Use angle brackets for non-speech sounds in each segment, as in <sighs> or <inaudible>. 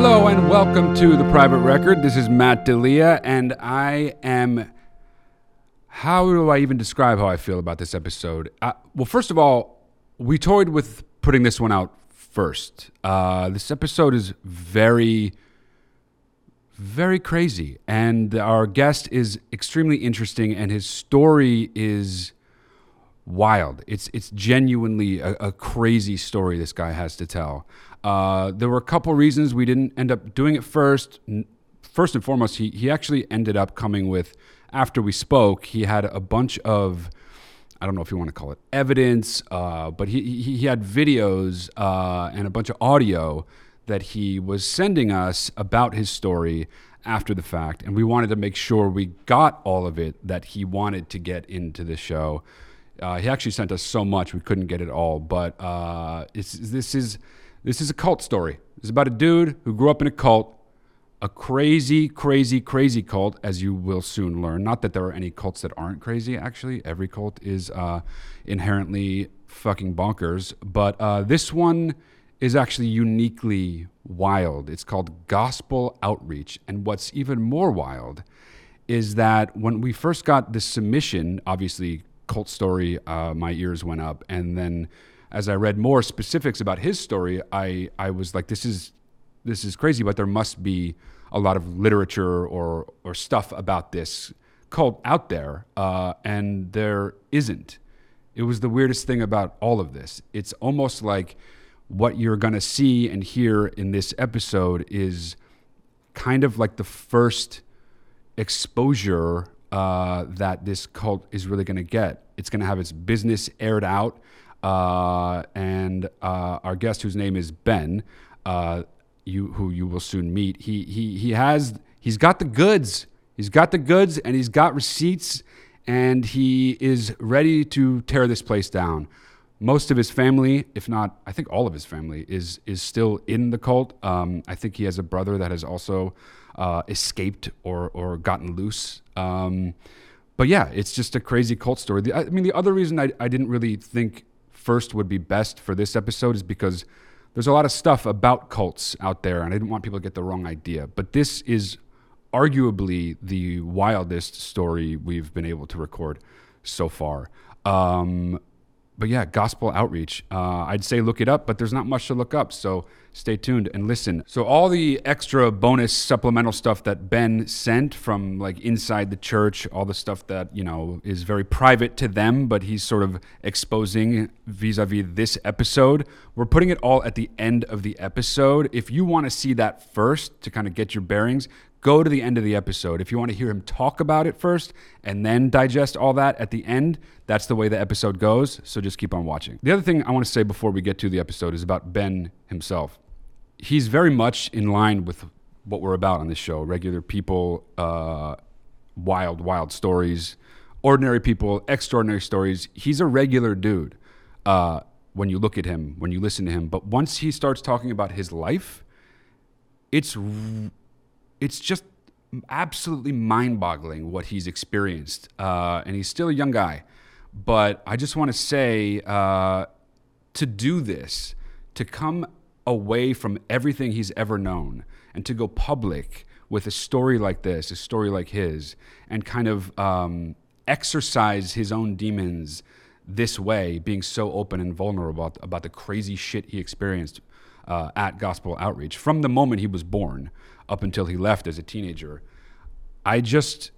Hello and welcome to the Private Record. This is Matt Delia, and I am. How do I even describe how I feel about this episode? Uh, well, first of all, we toyed with putting this one out first. Uh, this episode is very, very crazy, and our guest is extremely interesting, and his story is wild. It's it's genuinely a, a crazy story this guy has to tell. Uh, there were a couple reasons we didn't end up doing it first. First and foremost, he he actually ended up coming with after we spoke. He had a bunch of I don't know if you want to call it evidence, uh, but he, he he had videos uh, and a bunch of audio that he was sending us about his story after the fact, and we wanted to make sure we got all of it that he wanted to get into the show. Uh, he actually sent us so much we couldn't get it all, but uh, this is this is a cult story. It's about a dude who grew up in a cult, a crazy, crazy, crazy cult, as you will soon learn. Not that there are any cults that aren't crazy. Actually, every cult is uh, inherently fucking bonkers, but uh, this one is actually uniquely wild. It's called Gospel Outreach, and what's even more wild is that when we first got this submission, obviously cult story, uh, my ears went up, and then as I read more specifics about his story, I I was like, this is this is crazy, but there must be a lot of literature or or stuff about this cult out there, uh, and there isn't. It was the weirdest thing about all of this. It's almost like what you're gonna see and hear in this episode is kind of like the first exposure uh, that this cult is really going to get. It's going to have its business aired out. Uh, and uh, our guest, whose name is Ben, uh, you who you will soon meet, he he he has he's got the goods. He's got the goods, and he's got receipts, and he is ready to tear this place down. Most of his family, if not, I think all of his family, is is still in the cult. Um, I think he has a brother that has also uh, escaped or or gotten loose. Um, but yeah, it's just a crazy cult story. The, I mean, the other reason I, I didn't really think first would be best for this episode is because there's a lot of stuff about cults out there, and I didn't want people to get the wrong idea. But this is arguably the wildest story we've been able to record so far. Um, but yeah, gospel outreach. Uh, I'd say look it up, but there's not much to look up. So stay tuned and listen. So all the extra bonus supplemental stuff that Ben sent from like inside the church, all the stuff that you know is very private to them, but he's sort of exposing vis-a-vis this episode. We're putting it all at the end of the episode. If you want to see that first to kind of get your bearings, go to the end of the episode. If you want to hear him talk about it first and then digest all that at the end, that's the way the episode goes. So just keep on watching. The other thing I want to say before we get to the episode is about Ben himself. He's very much in line with what we're about on this show regular people, uh, wild, wild stories, ordinary people, extraordinary stories. He's a regular dude uh, when you look at him, when you listen to him. But once he starts talking about his life, it's it's just absolutely mind-boggling what he's experienced, uh, and he's still a young guy. But I just want to say, uh, to do this, to come away from everything he's ever known, and to go public with a story like this, a story like his, and kind of um, exercise his own demons this way, being so open and vulnerable about, about the crazy shit he experienced uh, at Gospel Outreach from the moment he was born up until he left as a teenager. I just,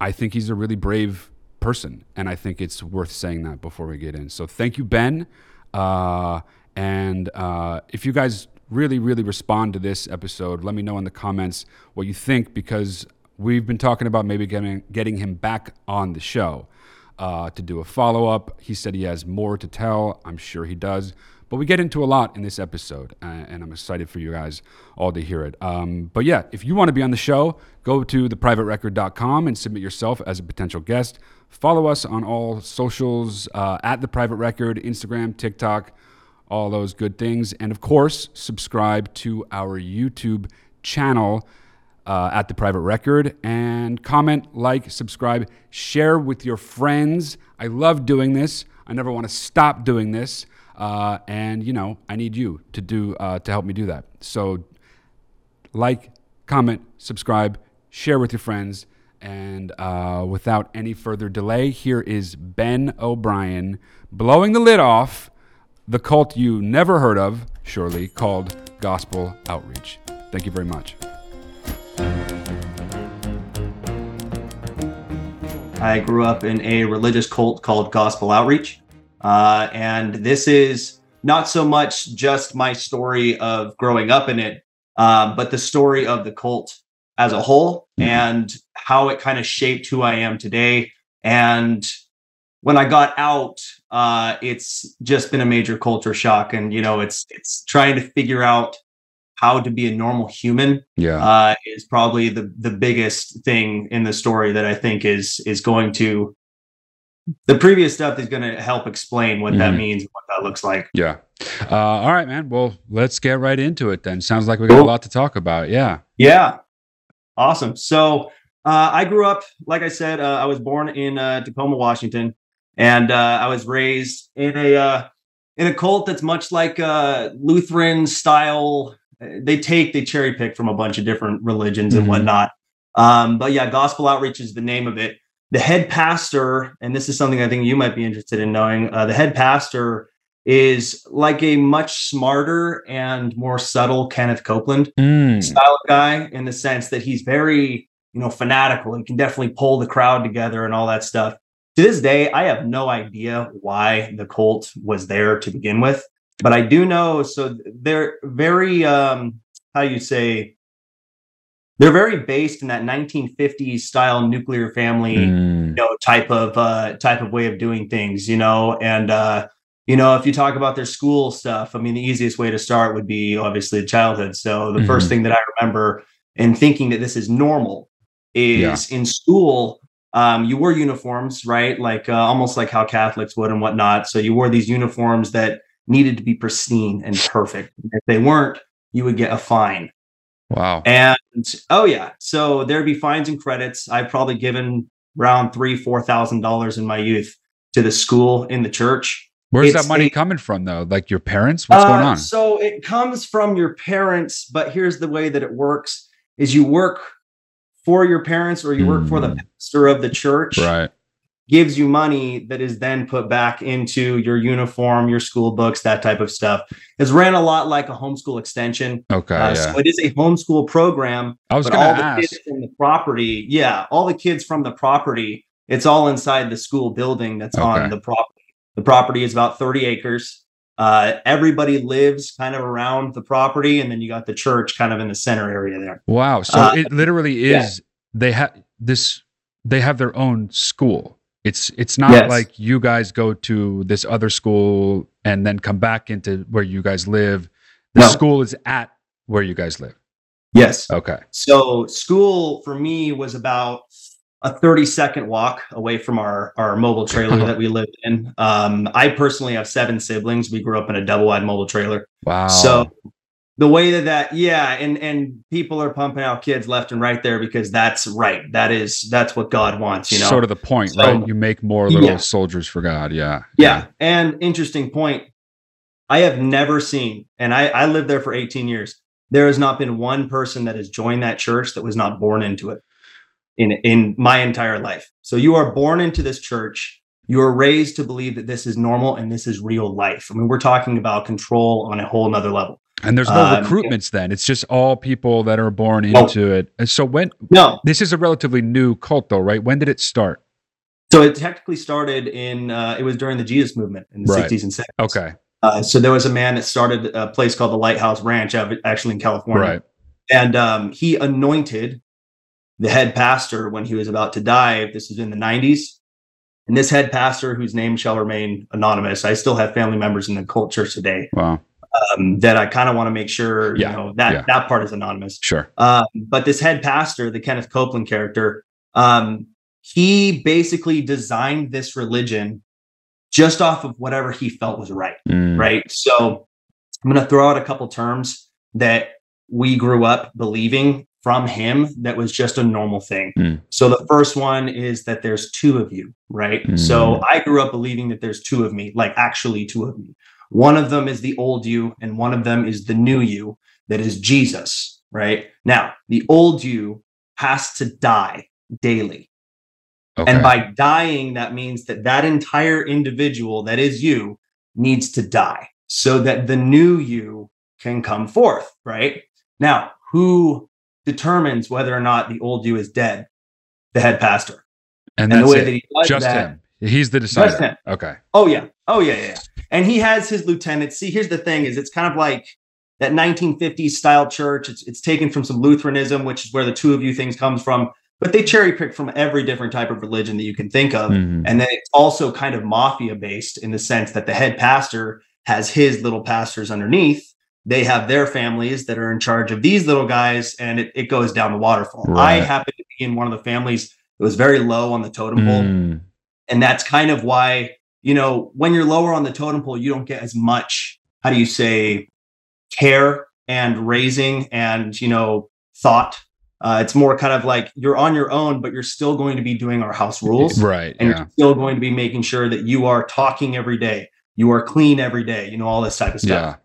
I think he's a really brave person, and I think it's worth saying that before we get in. So thank you, Ben. Uh, and uh, if you guys really, really respond to this episode, let me know in the comments what you think because we've been talking about maybe getting getting him back on the show uh, to do a follow up. He said he has more to tell. I'm sure he does. But we get into a lot in this episode, uh, and I'm excited for you guys all to hear it. Um, but yeah, if you want to be on the show, go to theprivaterecord.com and submit yourself as a potential guest. Follow us on all socials uh, at The Private Record, Instagram, TikTok, all those good things. And of course, subscribe to our YouTube channel. Uh, at the private record and comment, like, subscribe, share with your friends. I love doing this. I never want to stop doing this. Uh, and you know, I need you to do uh, to help me do that. So like, comment, subscribe, share with your friends. And uh, without any further delay, here is Ben O'Brien blowing the lid off the cult you never heard of, surely, called Gospel Outreach. Thank you very much. I grew up in a religious cult called Gospel Outreach. Uh, and this is not so much just my story of growing up in it, um, but the story of the cult as a whole mm-hmm. and how it kind of shaped who I am today. And when I got out, uh, it's just been a major culture shock, and you know, it's it's trying to figure out how to be a normal human. Yeah, uh, is probably the the biggest thing in the story that I think is is going to. The previous stuff is going to help explain what mm-hmm. that means, and what that looks like. Yeah. Uh, all right, man. Well, let's get right into it then. Sounds like we got cool. a lot to talk about. Yeah. Yeah. Awesome. So uh, I grew up, like I said, uh, I was born in uh, Tacoma, Washington and uh, I was raised in a uh, in a cult that's much like uh, Lutheran style. They take they cherry pick from a bunch of different religions mm-hmm. and whatnot. Um, but yeah, gospel outreach is the name of it. The head pastor, and this is something I think you might be interested in knowing. Uh, the head pastor is like a much smarter and more subtle Kenneth Copeland mm. style guy in the sense that he's very you know fanatical and can definitely pull the crowd together and all that stuff to this day, I have no idea why the cult was there to begin with, but I do know. So they're very, um, how you say, they're very based in that 1950s style nuclear family, mm. you know, type of uh, type of way of doing things, you know, and uh, you know, if you talk about their school stuff, I mean, the easiest way to start would be obviously childhood. So the mm-hmm. first thing that I remember in thinking that this is normal is yeah. in school um, you wore uniforms, right? Like uh, almost like how Catholics would and whatnot. So you wore these uniforms that needed to be pristine and perfect. If they weren't, you would get a fine. Wow. And oh yeah, so there'd be fines and credits. I've probably given around three, four thousand dollars in my youth to the school in the church. Where's it's that money a, coming from though? Like your parents? What's uh, going on? So it comes from your parents, but here's the way that it works is you work for your parents or you work mm. for the hmm. pastor of the church right gives you money that is then put back into your uniform your school books that type of stuff it's ran a lot like a homeschool extension okay uh, yeah. so it is a homeschool program i was going to ask kids from the property yeah all the kids from the property it's all inside the school building that's okay. on the property the property is about 30 acres uh, everybody lives kind of around the property, and then you got the church kind of in the center area there. Wow! So uh, it literally is. Yeah. They have this. They have their own school. It's it's not yes. like you guys go to this other school and then come back into where you guys live. The no. school is at where you guys live. Yes. Okay. So school for me was about a 30 second walk away from our our mobile trailer that we <laughs> lived in. Um, I personally have seven siblings. We grew up in a double wide mobile trailer. Wow. So the way that that yeah, and and people are pumping out kids left and right there because that's right. That is that's what God wants. You know, sort of the point, so, right? You make more little yeah. soldiers for God. Yeah. yeah. Yeah. And interesting point. I have never seen, and I I lived there for 18 years. There has not been one person that has joined that church that was not born into it in in my entire life. So you are born into this church. You are raised to believe that this is normal and this is real life. I mean, we're talking about control on a whole nother level. And there's no um, recruitments then. It's just all people that are born into it. And so when no, this is a relatively new cult though, right? When did it start? So it technically started in uh, it was during the Jesus movement in the right. 60s and 70s. Okay. Uh, so there was a man that started a place called the Lighthouse Ranch, actually in California. Right. And um, he anointed the head pastor when he was about to die. This was in the 90s. And this head pastor, whose name shall remain anonymous, I still have family members in the cult church today. Wow. Um, that I kind of want to make sure yeah. you know that yeah. that part is anonymous. Sure. Um, but this head pastor, the Kenneth Copeland character, um, he basically designed this religion just off of whatever he felt was right. Mm. Right. So I'm going to throw out a couple terms that we grew up believing from him that was just a normal thing. Mm. So the first one is that there's two of you, right? Mm. So I grew up believing that there's two of me, like actually two of me. One of them is the old you, and one of them is the new you that is Jesus. right? Now, the old you has to die daily. Okay. And by dying, that means that that entire individual that is you needs to die so that the new you can come forth, right? Now, who determines whether or not the old you is dead? The head pastor. and And that's the way it. that he does Just that, him. He's the decider. Okay. Oh yeah. Oh yeah, yeah. And he has his lieutenants. See, here's the thing: is it's kind of like that 1950s style church. It's it's taken from some Lutheranism, which is where the two of you things comes from. But they cherry pick from every different type of religion that you can think of, Mhm. and then it's also kind of mafia based in the sense that the head pastor has his little pastors underneath. They have their families that are in charge of these little guys, and it, it goes down the waterfall. I Right. happen to be in one of the families that was very low on the totem pole Mm. and that's kind of why you know when you're lower on the totem pole you don't get as much how do you say care and raising and you know thought uh, it's more kind of like you're on your own but you're still going to be doing our house rules <laughs> Right. and yeah. you're still going to be making sure that you are talking every day you are clean every day you know all this type of stuff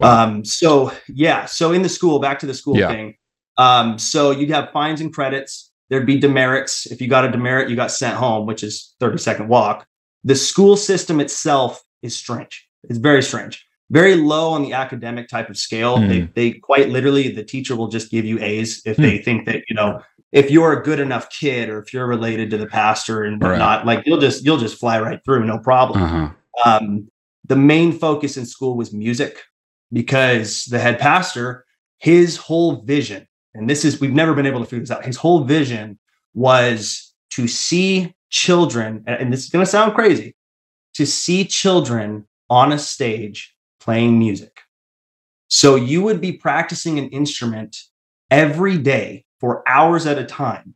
Yeah. um, so yeah, so in the school, back to the school Yeah. thing. Um, so you'd have fines and credits. There'd be demerits. If you got a demerit, you got sent home, which is 30 second walk. The school system itself is strange. It's very strange. Very low on the academic type of scale. They, Mm. they quite literally, the teacher will just give you A's if Hmm. they think that, you know, if you're a good enough kid or if you're related to the pastor and Right. like you'll just, you'll just fly right through, no problem Uh-huh. um, the main focus in school was music because the head pastor, his whole vision, and this is, we've never been able to figure this out, his whole vision was to see children, and- this is going to sound crazy, to see children on a stage playing music. So you would be practicing an instrument every day for hours at a time.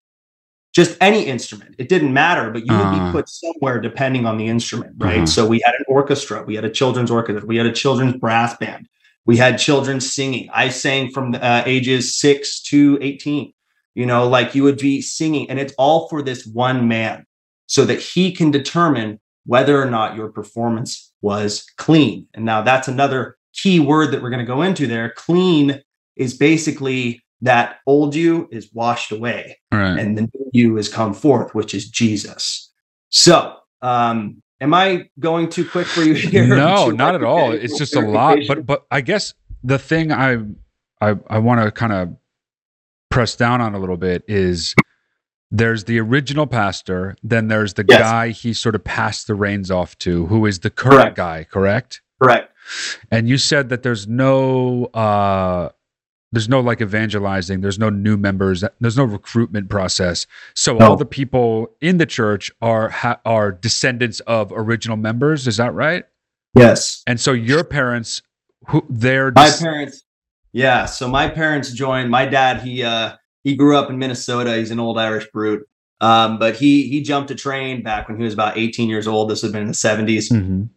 Just any instrument. It didn't matter, but you would Uh. be put somewhere depending on the instrument, right? Uh-huh. So we had an orchestra, we had a children's orchestra, we had a children's brass band, we had children singing. I sang from uh, ages six to 18. You know, like you would be singing, and it's all for this one man so that he can determine whether or not your performance was clean. And now that's another key word that we're going to go into there. Clean is basically that old you is washed away Right. and the new you has come forth, which is Jesus. So, um, am I going too quick for you here? no, <laughs> not at all. It's just a lot, but but I guess the thing I I I want to kind of press down on a little bit is there's the original pastor, then there's the Yes. guy he sort of passed the reins off to, who is the current Correct. guy, correct? correct. And you said that there's no uh there's no like evangelizing, there's no new members, there's no recruitment process. So No. all the people in the church are ha- are descendants of original members, is that right? Yes. And so your parents who they're My parents, yeah. So my parents joined. My dad, he uh he grew up in Minnesota. He's an old Irish brute. Um, but he he jumped a train back when he was about 18 years old. This had been in the 70s. Mhm.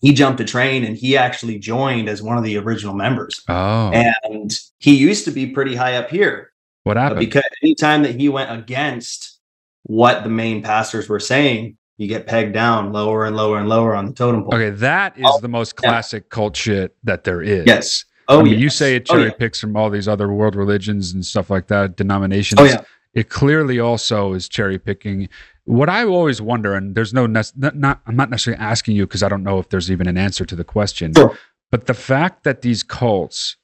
He jumped a train and he actually joined as one of the original members. Oh. And he used to be pretty high up here. what But happened? because anytime that he went against what the main pastors were saying, you get pegged down lower and lower and lower on the totem pole. okay, that is Oh, the most yeah. classic cult shit that there is. Yes. Oh, I mean, you say it Oh, cherry yeah. picks from all these other world religions and stuff like that, denominations. Oh, yeah. It clearly also is cherry picking. What I always wonder, and there's no, nec- not, I'm not necessarily asking you because I don't know if there's even an answer to the question. Sure. But the fact that these cults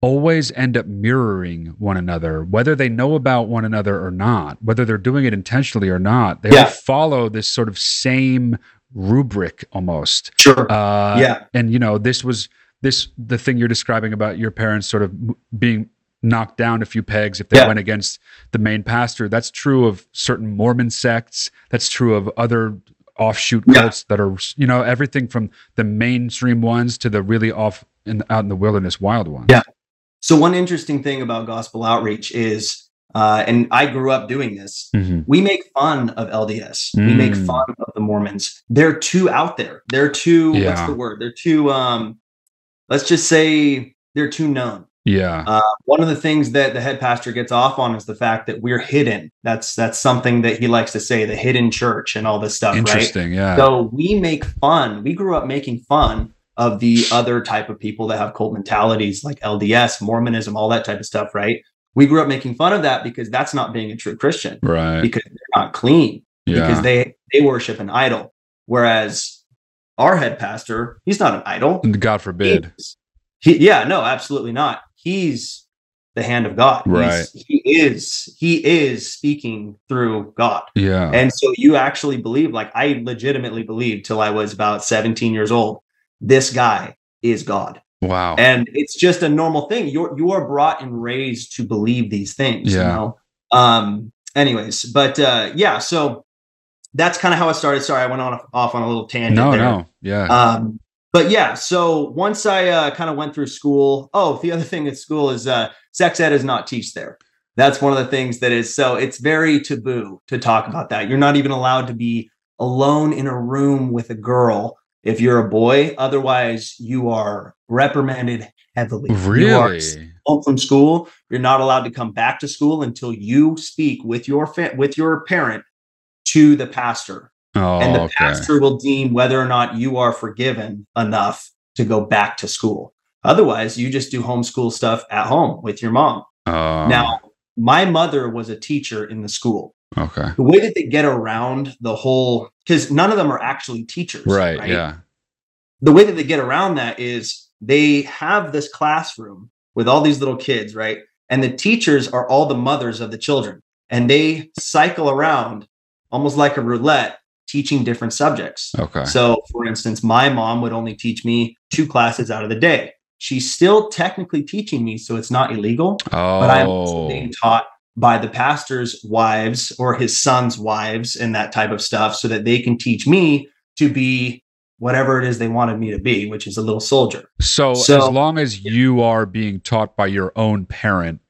always end up mirroring one another, whether they know about one another or not, whether they're doing it intentionally or not, they all Yeah. follow this sort of same rubric almost. Sure. Uh, Yeah. And you know, this was this the thing you're describing about your parents sort of being knocked down a few pegs if they Yeah. went against the main pastor. That's true of certain Mormon sects. That's true of other offshoot Yeah. cults that are you know everything from the mainstream ones to the really off in out in the wilderness wild ones. Yeah. So one interesting thing about gospel outreach is, uh, and I grew up doing this. Mhm. We make fun of LDS. We make Mm. fun of the Mormons. They're too out there. They're too. What's the word? They're too. Um, let's just say they're too known. Yeah. Uh, one of the things that the head pastor gets off on is the fact that we're hidden. That's that's something that he likes to say, the hidden church and all this stuff, right? Interesting. Yeah. So we make fun. We grew up making fun of the other type of people that have cult mentalities like LDS, Mormonism, all that type of stuff, right? We grew up making fun of that because that's not being a true Christian. Right. Because they're not clean. Yeah. Because they they worship an idol. Whereas our head pastor, he's not an idol. God forbid. He's- He, yeah, no, absolutely not. He's the hand of God. He's- Right. he is he is speaking through God. Yeah. And so you actually believe, like I legitimately believed till I was about 17 years old, this guy is God. wow. And it's just a normal thing. You're you are brought and raised to believe these things. Yeah. You know? Um, anyways, but uh yeah, so that's kind of how it started. Sorry, I went on off on a little tangent. no, there. no. Yeah. Um, but yeah, so once I uh, kind of went through school, oh, the other thing at school is uh, sex ed is not teach there. That's one of the things that is so it's very taboo to talk about that. You're not even allowed to be alone in a room with a girl if you're a boy. Otherwise, you are reprimanded heavily. You are really? home from school. You're not allowed to come back to school until you speak with your fa- with your parent to the pastor Oh, and the oh, okay. pastor will deem whether or not you are forgiven enough to go back to school. Otherwise, you just do homeschool stuff at home with your mom. Oh, now, my mother was a teacher in the school. okay. The way that they get around the whole, because none of them are actually teachers. Right, Yeah. The way that they get around that is they have this classroom with all these little kids, right? And the teachers are all the mothers of the children. And they cycle around almost like a roulette teaching different subjects. Okay. So, for instance, my mom would only teach me two classes out of the day. She's still technically teaching me, so it's not illegal, oh. but I'm oh. being taught by the pastor's wives or his son's wives and that type of stuff so that they can teach me to be whatever it is they wanted me to be, which is a little soldier. so, so- as long as you are being taught by your own parent,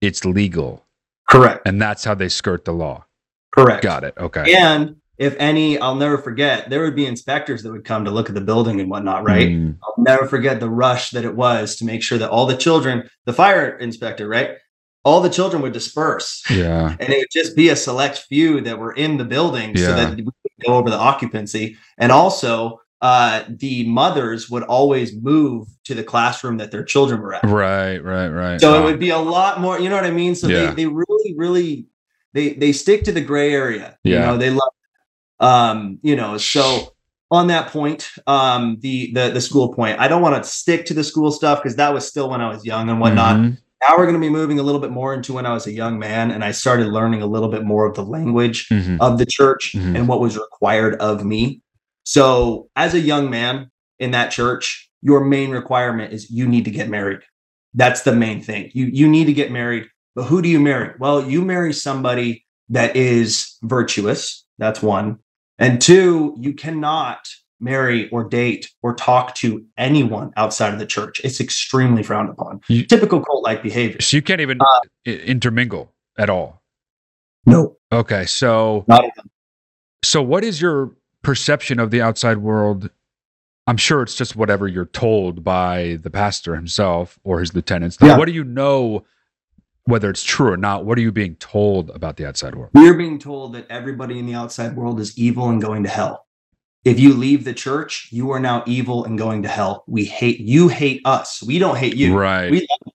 it's legal, Correct. and that's how they skirt the law. Correct. Got it. Okay. And if any, I'll never forget, there would be inspectors that would come to look at the building and whatnot, right? Mm, I'll never forget the rush that it was to make sure that all the children, the fire inspector, right? All the children would disperse. yeah. <laughs> And it would just be a select few that were in the building so that we could go over the occupancy. And also, uh, the mothers would always move to the classroom that their children were at. Right. Right. Right. So it would be a lot more, you know what I mean? So Yeah. they, they really, really they they stick to the gray area. You know, they love um, you know, so on that point, um, the the the school point, I don't want to stick to the school stuff because that was still when I was young and whatnot. Mhm. Now we're going to be moving a little bit more into when I was a young man and I started learning a little bit more of the language Mhm. of the church Mhm. and what was required of me. So, as a young man in that church, your main requirement is you need to get married. That's the main thing. You you need to get married. But who do you marry? Well, you marry somebody that is virtuous. That's one. And two, you cannot marry or date or talk to anyone outside of the church. It's extremely frowned upon. You- Typical cult like behavior. So you can't even Uh, intermingle at all. No, Okay. So, not so what is your perception of the outside world? I'm sure it's just whatever you're told by the pastor himself or his lieutenants. Like, Yeah. What do you know, whether it's true or not? What are you being told about the outside world? We're being told that everybody in the outside world is evil and going to hell. If you leave the church, you are now evil and going to hell. We hate you, hate us. We don't hate you. Right. We you.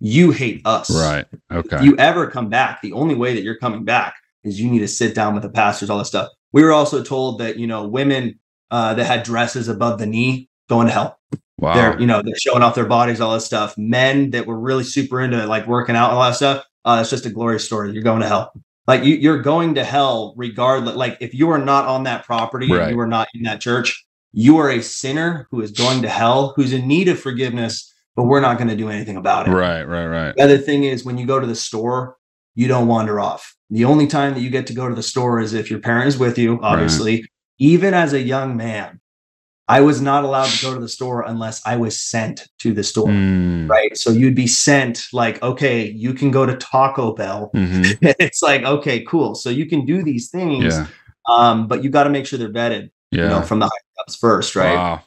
You hate us. right. Okay. If you ever come back, the only way that you're coming back is you need to sit down with the pastors, all this stuff. We were also told that, you know, women uh, that had dresses above the knee going to hell. Wow. They're, you know, they're showing off their bodies, all this stuff. Men that were really super into like working out and all that stuff. Uh, it's just a glorious story. You're going to hell. Like you, you're going to hell regardless. Like if you are not on that property, and Right. you are not in that church, you are a sinner who is going to hell, who's in need of forgiveness, but we're not going to do anything about it. right. Right. Right. The other thing is when you go to the store, you don't wander off. The only time that you get to go to the store is if your parent is with you, obviously. Even as a young man, I was not allowed to go to the store unless I was sent to the store. Mm, Right. So you'd be sent like, okay, you can go to Taco Bell. mhm. <laughs> it's like, okay, cool. So you can do these things, Yeah. um, but you got to make sure they're vetted, you know, from the high ups first, right? Wow.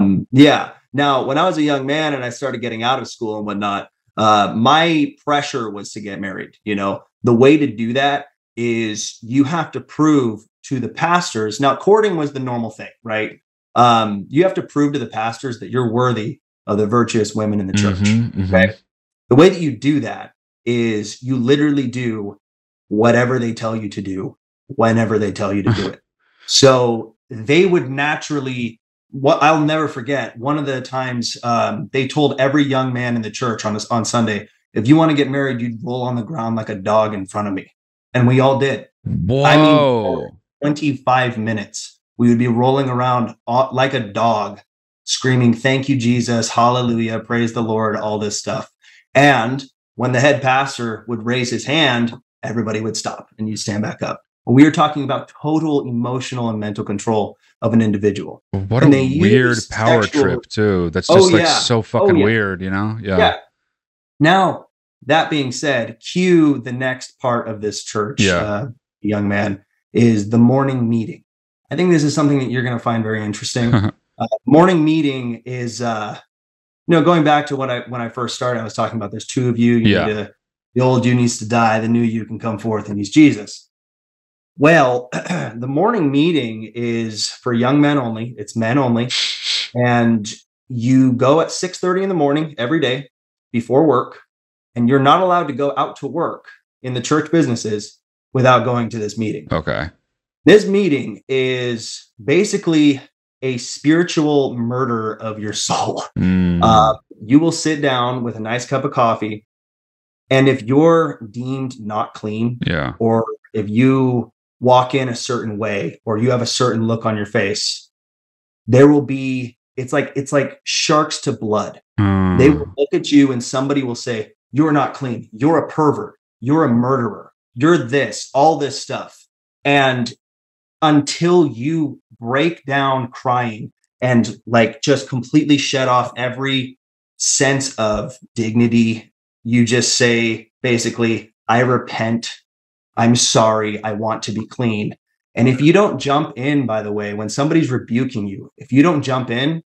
Um, yeah. Now, when I was a young man and I started getting out of school and whatnot, uh, my pressure was to get married. You know, the way to do that is you have to prove to the pastors. Now, courting was the normal thing, right? Um, you have to prove to the pastors that you're worthy of the virtuous women in the church. Mhm, mhm. Okay. The way that you do that is you literally do whatever they tell you to do whenever they tell you to do <laughs> it. So they would naturally what I'll never forget. One of the times um, they told every young man in the church on this on Sunday, if you want to get married, you'd roll on the ground like a dog in front of me, and we all did. Whoa. 25 minutes. We would be rolling around all- like a dog, screaming, Thank you, Jesus, hallelujah, praise the Lord, all this stuff. And when the head pastor would raise his hand, everybody would stop and you'd stand back up. We are talking about total emotional and mental control of an individual. what and a weird power sexual- trip too. That's Oh, just like yeah. so Oh, fucking yeah. weird, you know? Yeah. Yeah. Now, that being said, cue the next part of this church, Yeah. uh, young man, is the morning meeting. I think this is something that you're going to find very interesting. <laughs> uh, morning meeting is, uh, you know, going back to what I when I first started, I was talking about. There's two of you. you Yeah. need to, the old you needs to die. The new you can come forth, and he's Jesus. Well, <clears throat> the morning meeting is for young men only. It's men only, and you go at 6:30 in the morning every day before work, and you're not allowed to go out to work in the church businesses without going to this meeting. Okay. This meeting is basically a spiritual murder of your soul. Mm. Uh, you will sit down with a nice cup of coffee, and if you're deemed not clean, yeah. or if you walk in a certain way, or you have a certain look on your face, there will be. It's like it's like sharks to blood they Mm. will look at you and somebody will say, You're not clean. You're a pervert. You're a murderer. You're this, all this stuff. And until you break down crying and like just completely shut off every sense of dignity, you just say, basically, I repent. I'm sorry. I want to be clean. And if you don't jump in, by the way, when somebody's rebuking you, if you don't jump in,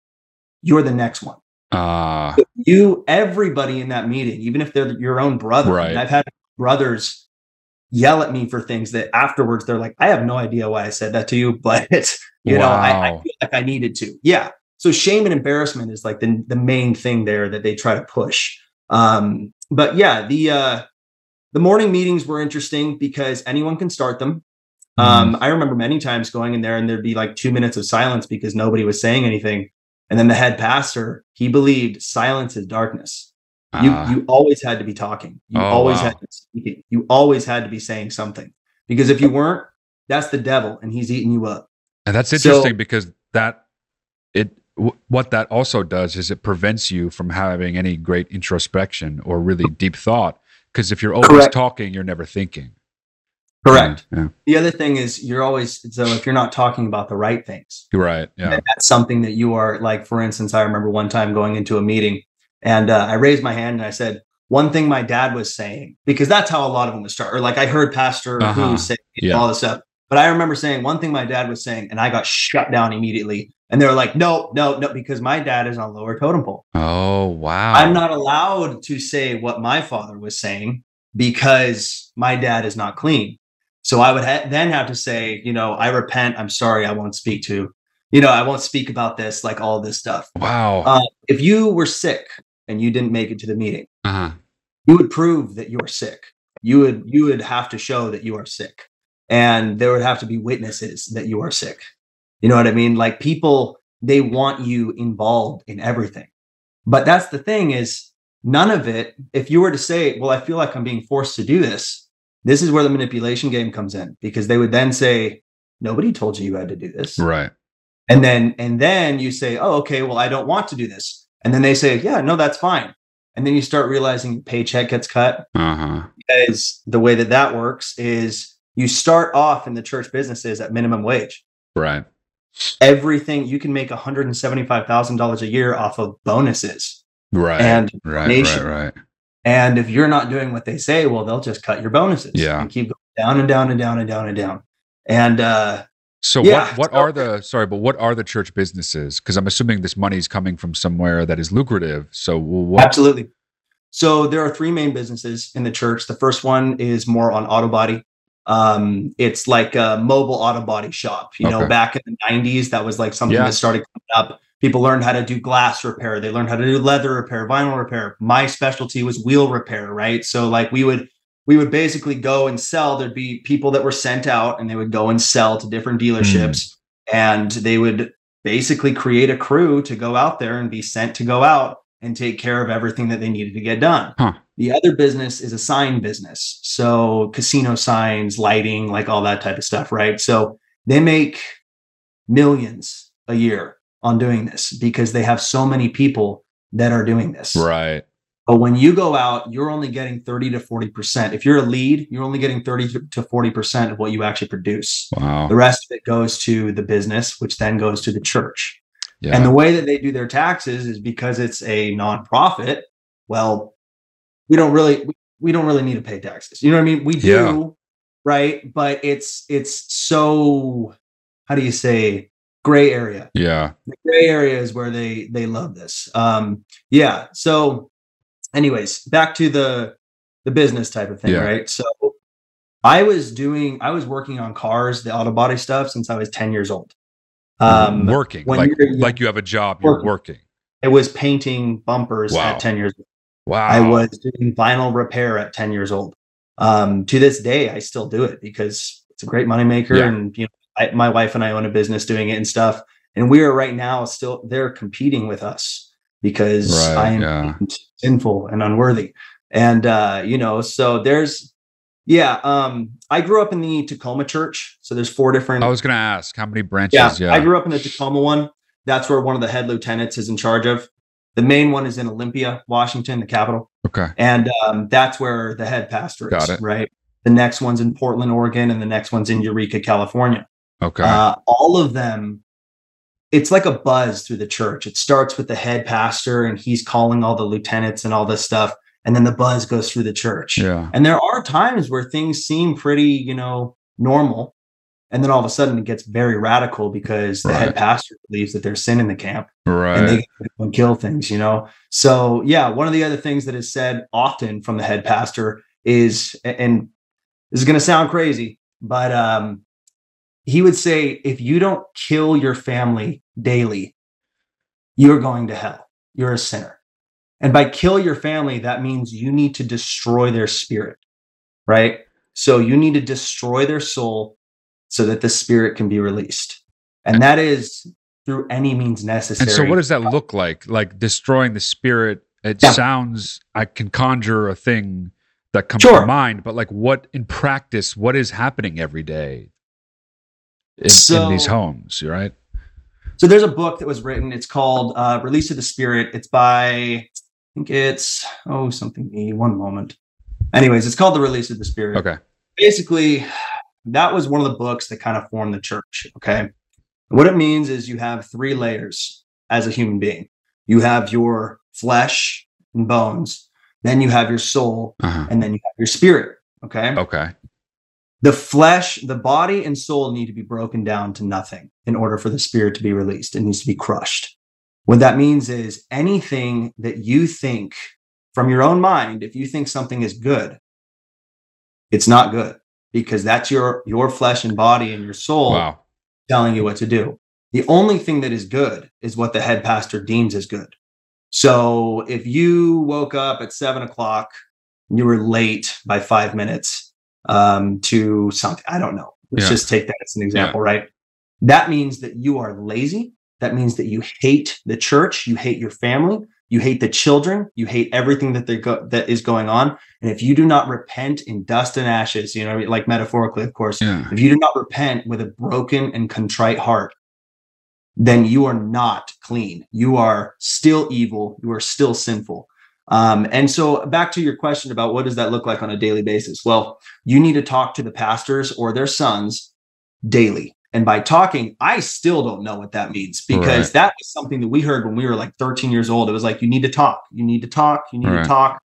you're the next one Ah. you everybody in that meeting even if they're your own brother Right. i've had brothers yell at me for things that afterwards they're like i have no idea why i said that to you <laughs> but it's you know I, I feel like i needed to. Yeah. So shame and embarrassment is like the, the main thing there that they try to push. Um but yeah the uh the morning meetings were interesting because anyone can start them. Um i remember many times going in there and there'd be like two minutes of silence because nobody was saying anything. And then the head pastor he believed silence is darkness you Ah. you always had to be talking. You Oh, always wow. had to be speaking. You always had to be saying something. Because if you weren't, that's the devil and he's eating you up. And that's So- interesting because that it w- what that also does is it prevents you from having any great introspection or really deep thought. Because if you're always Correct. talking, you're never thinking. Correct. Yeah. The other thing is you're always so if you're not talking about the right things, right. Yeah. that's something that you are like for instance, I remember one time going into a meeting and uh, I raised my hand and I said, one thing my dad was saying, because that's how a lot of them would start. Or like I heard Pastor Uh-huh. who say Yeah. all this stuff. But I remember saying one thing my dad was saying, and I got shut down immediately. And they were like, no, no, no, because my dad is on lower totem pole. Oh wow. I'm not allowed to say what my father was saying because my dad is not clean. So I would ha- then have to say, you know, I repent. I'm sorry. I won't speak to, you know, I won't speak about this, like all this stuff. Wow. Uh, if you were sick and you didn't make it to the meeting, uh-huh. you would prove that you are sick. You would you would have to show that you are sick, and there would have to be witnesses that you are sick. You know what I mean? Like people, they want you involved in everything. But that's the thing is none of it. If you were to say, "Well, I feel like I'm being forced to do this," this is where the manipulation game comes in because they would then say, "Nobody told you you had to do this." Right. and then and then you say oh okay well i don't want to do this and then they say yeah no that's fine and then you start realizing your paycheck gets cut Uh-huh. because the way that that works is you start off in the church businesses at minimum wage Right. everything you can make $175000 a year off of bonuses Right. and right. nation. Right. Right. and if you're not doing what they say well they'll just cut your bonuses Yeah. and keep going down and down and down and down and down and uh So Yeah, what what are the sorry, but what are the church businesses? Because I'm assuming this money is coming from somewhere that is lucrative. So what? Absolutely. So there are three main businesses in the church. The first one is more on auto body. Um, it's like a mobile auto body shop. You know, back in the 90s, that was like something Yeah. that started coming up. People learned how to do glass repair. They learned how to do leather repair, vinyl repair. My specialty was wheel repair, right? So like we would we would basically go and sell. There'd be people that were sent out and they would go and sell to different dealerships and they would basically create a crew to go out there and be sent to go out and take care of everything that they needed to get done. Huh. The other business is a sign business. So casino signs, lighting, like all that type of stuff, right? So they make millions a year on doing this because they have so many people that are doing this. Right. But when you go out, you're only getting 30 to 40%. If you're a lead, you're only getting 30 to 40% of what you actually produce. Wow. The rest of it goes to the business, which then goes to the church. Yeah. And the way that they do their taxes is because it's a nonprofit. Well, we don't really we, don't really need to pay taxes. You know what I mean? We do, Yeah. right? But it's it's so how do you say gray area? yeah. The gray area is where they they love this. Um yeah. So anyways, back to the the business type of thing, Yeah. right? So I was doing I was working on cars, the auto body stuff since I was 10 years old. Um working when like you're- like you have a job. You're Working. working. I was painting bumpers Wow. at 10 years old. Wow. I was doing vinyl repair at 10 years old. Um, to this day, I still do it because it's a great moneymaker. Yeah. And, you know, I, my wife and I own a business doing it and stuff. And we are right now still, they're competing with us because Right, I am yeah. sinful and unworthy. And, uh, you know, so there's, yeah, um, I grew up in the Tacoma church. So there's four different I was going to ask how many branches. yeah, Yeah. I grew up in the Tacoma one. That's where one of the head lieutenants is in charge of. The main one is in Olympia, Washington, the capital, okay. and um, that's where the head pastor is. Got it. Right. The next one's in Portland, Oregon, and the next one's in Eureka, California. Okay. Uh, all of them, it's like a buzz through the church. It starts with the head pastor, and he's calling all the lieutenants and all this stuff, and then the buzz goes through the church. yeah. And there are times where things seem pretty, you know, normal. And then all of a sudden it gets very radical because the Right. head pastor believes that there's sin in the camp Right. and they go and kill things, you know? So, yeah, one of the other things that is said often from the head pastor is, and this is going to sound crazy, but um, he would say, if you don't kill your family daily, you're going to hell. You're a sinner. And by kill your family, that means you need to destroy their spirit, right? So you need to destroy their soul so that the spirit can be released. And that is through any means necessary. and so, what does that look like? Like destroying the spirit. It Yeah. sounds. I can conjure a thing that comes Sure. to mind, but like, what in practice? What is happening every day in, in So- these homes? Right. So there's a book that was written. It's called uh, Release of the Spirit. It's by, I think it's, oh, something me. One moment. Anyways, it's called The Release of the Spirit. Okay. Basically, that was one of the books that kind of formed the church. Okay. What it means is you have three layers as a human being you have your flesh and bones, then you have your soul, Uh-huh. and then you have your spirit. Okay Okay. The flesh, the body and soul need to be broken down to nothing in order for the spirit to be released. It needs to be crushed. What that means is anything that you think from your own mind, if you think something is good, it's not good because that's your your flesh and body and your soul Wow. telling you what to do. The only thing that is good is what the head pastor deems as good. So if you woke up at seven o'clock, and you were late by five minutes um, to something, I don't know. Let's Yeah. just take that as an example, right? That means that you are lazy. That means that you hate the church, you hate your family, you hate the children, you hate everything that they go that is going on. And if you do not repent in dust and ashes, you know, I mean? like metaphorically, of course, Yeah. if you do not repent with a broken and contrite heart, then you are not clean. You are still evil. You are still sinful. Um, and so, back to your question about what does that look like on a daily basis? Well, you need to talk to the pastors or their sons daily. And by talking, I still don't know what that means because Right. that was something that we heard when we were like 13 years old. It was like, you need to talk, you need to talk, you need Right. to talk.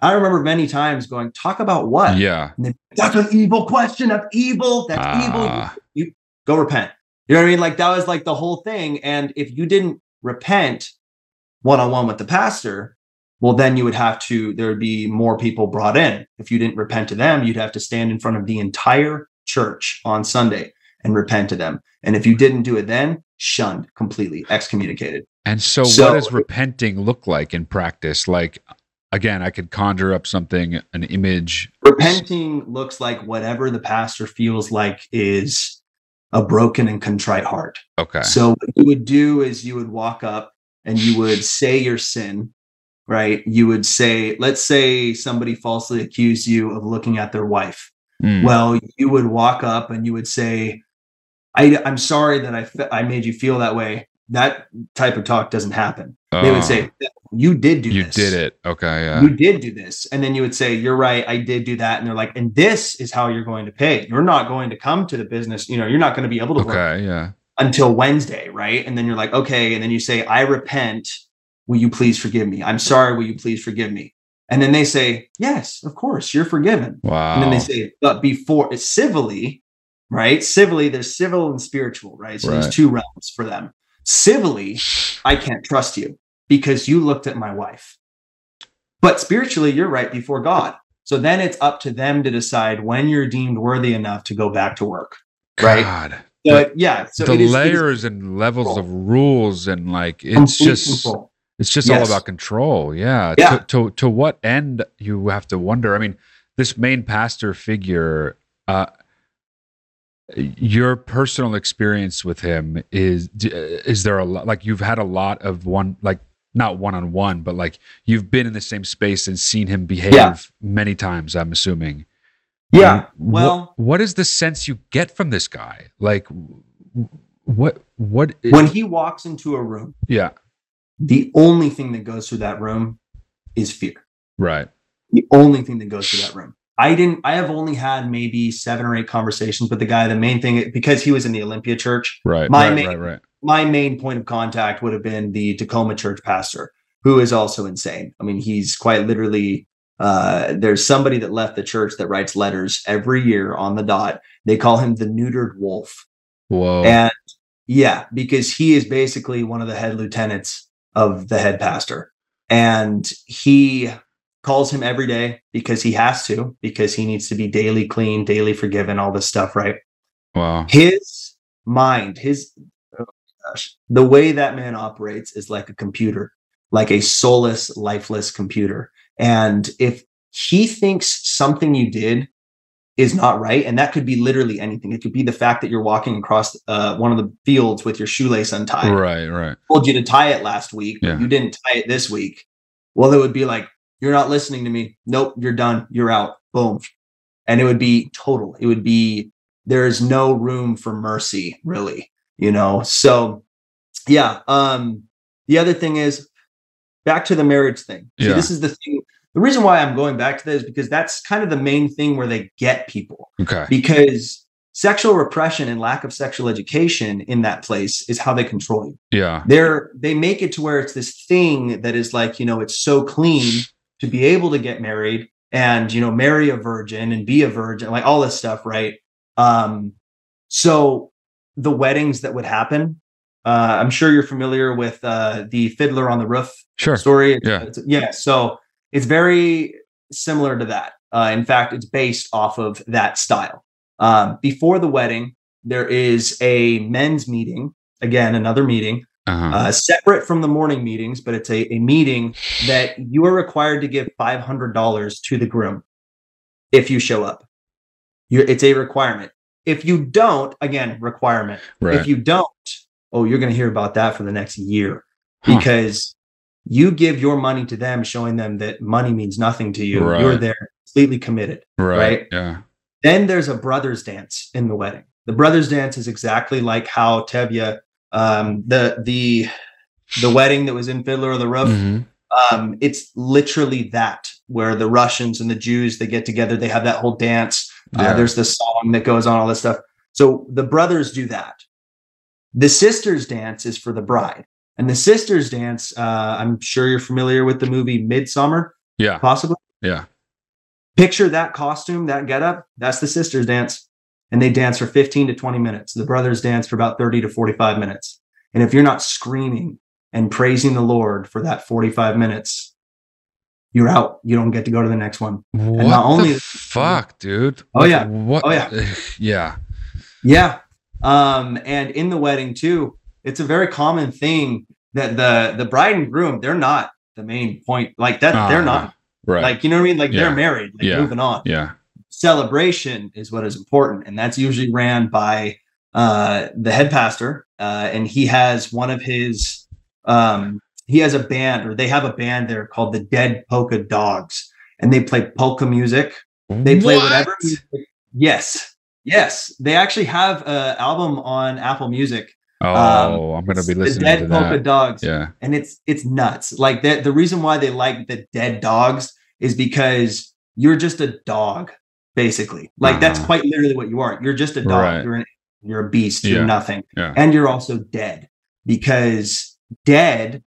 I remember many times going, talk about what? Yeah. And then, that's an evil question. That's evil. That's evil. Ah. You go repent. You know what I mean? Like that was like the whole thing. And if you didn't repent one on one with the pastor, well, then you would have to, there would be more people brought in. If you didn't repent to them, you'd have to stand in front of the entire church on Sunday and repent to them. And if you didn't do it then, shunned completely, excommunicated. And so, So- what does repenting look like in practice? Like, again, I could conjure up something, an image. Repenting looks like whatever the pastor feels like is a broken and contrite heart. Okay. So what you would do is you would walk up and you would say your sin, right? You would say, let's say somebody falsely accused you of looking at their wife. Mm. Well, you would walk up and you would say, I, I'm sorry that I, fe- I made you feel that way. That type of talk doesn't happen. They would Oh, say, You did do you this. did it. Okay. Yeah. You did do this. And then you would say, You're right. I did do that. And they're like, And this is how you're going to pay. You're not going to come to the business. You know, you're not going to be able to work Okay. Yeah. until Wednesday, right? And then you're like, okay. And then you say, I repent. Will you please forgive me? I'm sorry. Will you please forgive me? And then they say, yes, of course, you're forgiven. Wow. And then they say, but before it's civilly, right? Civilly, there's civil and spiritual, right? So Right. there's two realms for them. Civilly, I can't trust you because you looked at my wife. But spiritually, you're right before God. So then it's up to them to decide when you're deemed worthy enough to go back to work. right? God. So it- yeah, so the it is, it is layers and levels of rules and like it's complete just control. It's just all about control yeah. Yeah. To, to to what end you have to wonder i mean this main pastor figure uh your personal experience with him is is there a lot like you've had a lot of one like not one on one but like you've been in the same space and seen him behave Yeah. many times i'm assuming Yeah. And Well, what, what is the sense you get from this guy like what what when he walks into a room, yeah the only thing that goes through that room is fear. right The only thing that goes through that room. I didn't, I have only had maybe seven or eight conversations with the guy. The main thing, because he was in the Olympia church, right My right, main- right right my main point of contact would have been the Tacoma church pastor, who is also insane. I mean, he's quite literally. Uh, there's somebody that left the church that writes letters every year on the dot. They call him the neutered wolf. whoa And yeah, because he is basically one of the head lieutenants of the head pastor. And he calls him every day because he has to, because he needs to be daily clean, daily forgiven, all this stuff, right? wow His mind, his oh gosh, the way that man operates is like a computer, like a soulless, lifeless computer. And if he thinks something you did is not right, and that could be literally anything. It could be the fact that you're walking across uh, one of the fields with your shoelace untied. right right Told you to tie it last week, Yeah. you didn't tie it this week. Well, it would be like, you're not listening to me. Nope, you're done. You're out. Boom. And it would be total. It would be, there is no room for mercy, really, you know? So, yeah. Um, the other thing is back to the marriage thing. See, Yeah. this is the thing. The reason why I'm going back to this is because that's kind of the main thing where they get people. Okay. Because sexual repression and lack of sexual education in that place is how they control you. Yeah. They're they make it to where it's this thing that is like you know it's so clean to be able to get married and you know marry a virgin and be a virgin like all this stuff right? Um so the weddings that would happen uh i'm sure you're familiar with uh the fiddler on the roof sure. story. It's- Yeah. it's- yeah so it's very similar to that uh in fact it's based off of that style um before the wedding there is a men's meeting again another meeting uh-huh. uh, separate from the morning meetings, but it's a, a meeting that you are required to give $500 to the groom if you show up. you it's a requirement. If you don't, again, requirement. right If you don't, oh, you're going to hear about that for the next year because you give your money to them, showing them that money means nothing to you. You're there completely committed. right, right? yeah Then there's a brothers dance in the wedding. The brothers dance is exactly like how Tevye, um, the the the wedding that was in Fiddler of the Roof. Mhm. Um, it's literally that where the Russians and the Jews they get together. They have that whole dance. Uh, Yeah. there's the song that goes on, all this stuff. So the brothers do that. The sisters dance is for the bride, and the sisters dance. Uh, I'm sure you're familiar with the movie Midsommar, yeah possibly yeah picture that costume, that getup. That's the sisters dance. And they dance for 15 to 20 minutes. The brothers dance for about 30 to 45 minutes. And if you're not screaming and praising the Lord for that 45 minutes, you're out. You don't get to go to the next one. What not only- the fuck, dude? Oh, Like, yeah. What? Oh, yeah. <laughs> yeah. Yeah. Um, and in the wedding too, it's a very common thing that the the bride and groom, they're not the main point. Like that, they're Ah, not Right. like you know what I mean? Like Yeah. they're married, like Yeah. moving on. yeah. Celebration is what is important, and that's usually ran by uh the head pastor. Uh, and he has one of his um he has a band or they have a band there called the Dead Polka Dogs, and they play polka music they play What? whatever. music- Yes, yes. They actually have an album on Apple Music. Oh, I'm gonna be the listening Dead to Polka that. Dogs, Yeah. and it's it's nuts. Like the the reason why they like the Dead Dogs is because you're just a dog, basically. Like that's Uh-huh. quite literally what you are. You're just a dog. Right. You're an you're a beast. Yeah. You're nothing, Yeah. and you're also dead because dead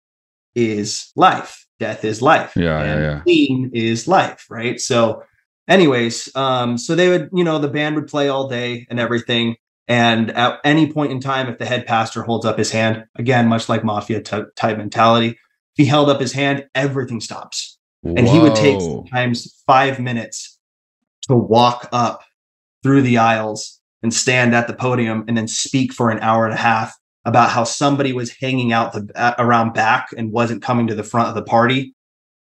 is life. Death is life. Yeah, yeah, and yeah. Clean is life, right? So, anyways, um, so they would, you know, the band would play all day and everything. And at any point in time, if the head pastor holds up his hand, again, much like mafia ty- type mentality, if he held up his hand, everything stops. And he would take Whoa. sometimes five minutes to walk up through the aisles and stand at the podium and then speak for an hour and a half about how somebody was hanging out the uh, around back and wasn't coming to the front of the party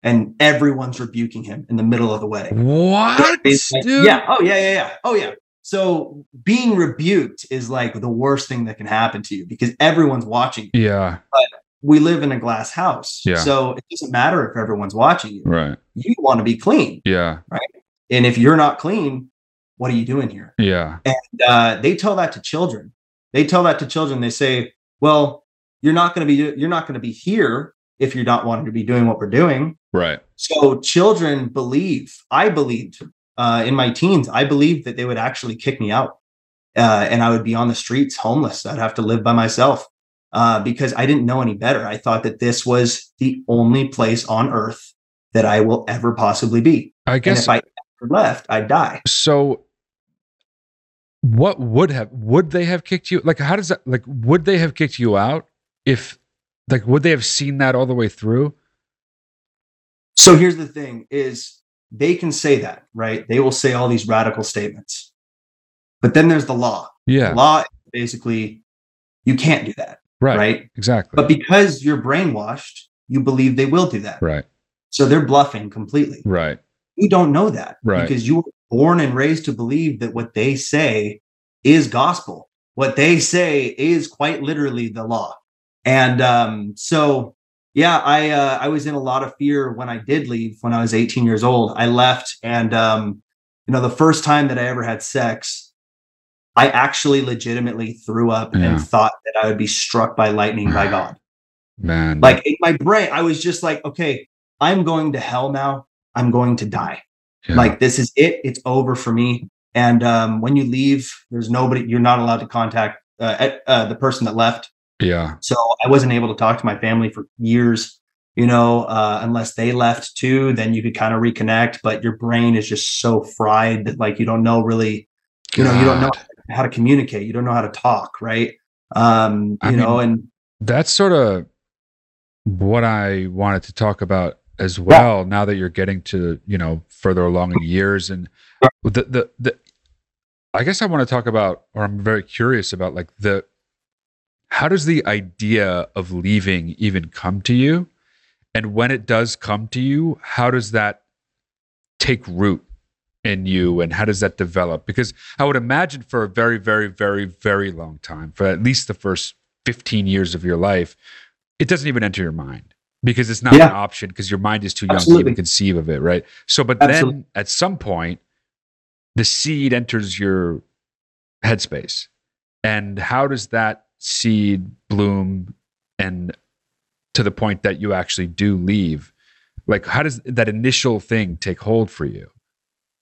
and everyone's rebuking him in the middle of the wedding What, like- dude? yeah. Oh, yeah, yeah, yeah. Oh, yeah. So being rebuked is like the worst thing that can happen to you because everyone's watching. you. Yeah. We live in a glass house. Yeah. So it doesn't matter if everyone's watching you. Right. You want to be clean. Yeah. Right. And if you're not clean, what are you doing here? Yeah. And uh, they tell that to children. They tell that to children. They say, well, you're not going to be, you're not going to be here if you're not wanting to be doing what we're doing. Right. So children believe, I believed uh, in my teens, I believed that they would actually kick me out uh, and I would be on the streets homeless. I'd have to live by myself uh, because I didn't know any better. I thought that this was the only place on earth that I will ever possibly be. I And guess if I ever left, I'd die. so what would have would they have kicked you like how does that like would they have kicked you out if like would they have seen that all the way through So here's the thing is they can say that, right? They will say all these radical statements. But then there's the law. yeah The law is basically you can't do that, right, right? exactly But because you're brainwashed, you believe they will do that. right So they're bluffing completely. right You don't know that Right. because you were born and raised to believe that what they say is gospel. What they say is quite literally the law. And um, so, yeah, I uh, I was in a lot of fear when I did leave when I was 18 years old. I left, and um, you know, the first time that I ever had sex, I actually legitimately threw up Yeah. and thought that I would be struck by lightning by <sighs> God. Man. Like in my brain i was just like okay i'm going to hell now. I'm going to die. Yeah. like this is it. It's over for me. And um, when you leave there's nobody you're not allowed to contact uh, uh, the person that left yeah. So i wasn't able to talk to my family for years you know uh, unless they left too then you could kind of reconnect but your brain is just so fried that like you don't know really you know you don't know how to communicate you don't know how to talk right? Um I you know mean, and that's sort of what I wanted to talk about as well. Now that you're getting to you know further along in years, and the the the, I guess I want to talk about, or I'm very curious about, like the how does the idea of leaving even come to you, and when it does come to you, how does that take root in you, and how does that develop? Because I would imagine for a very, very, very, very long time, for at least the first 15 years of your life, it doesn't even enter your mind because it's not Yeah. an option because your mind is too young to even conceive of it, right? So, but Absolutely. then at some point, the seed enters your headspace. And how does that seed bloom and to the point that you actually do leave? Like, how does that initial thing take hold for you?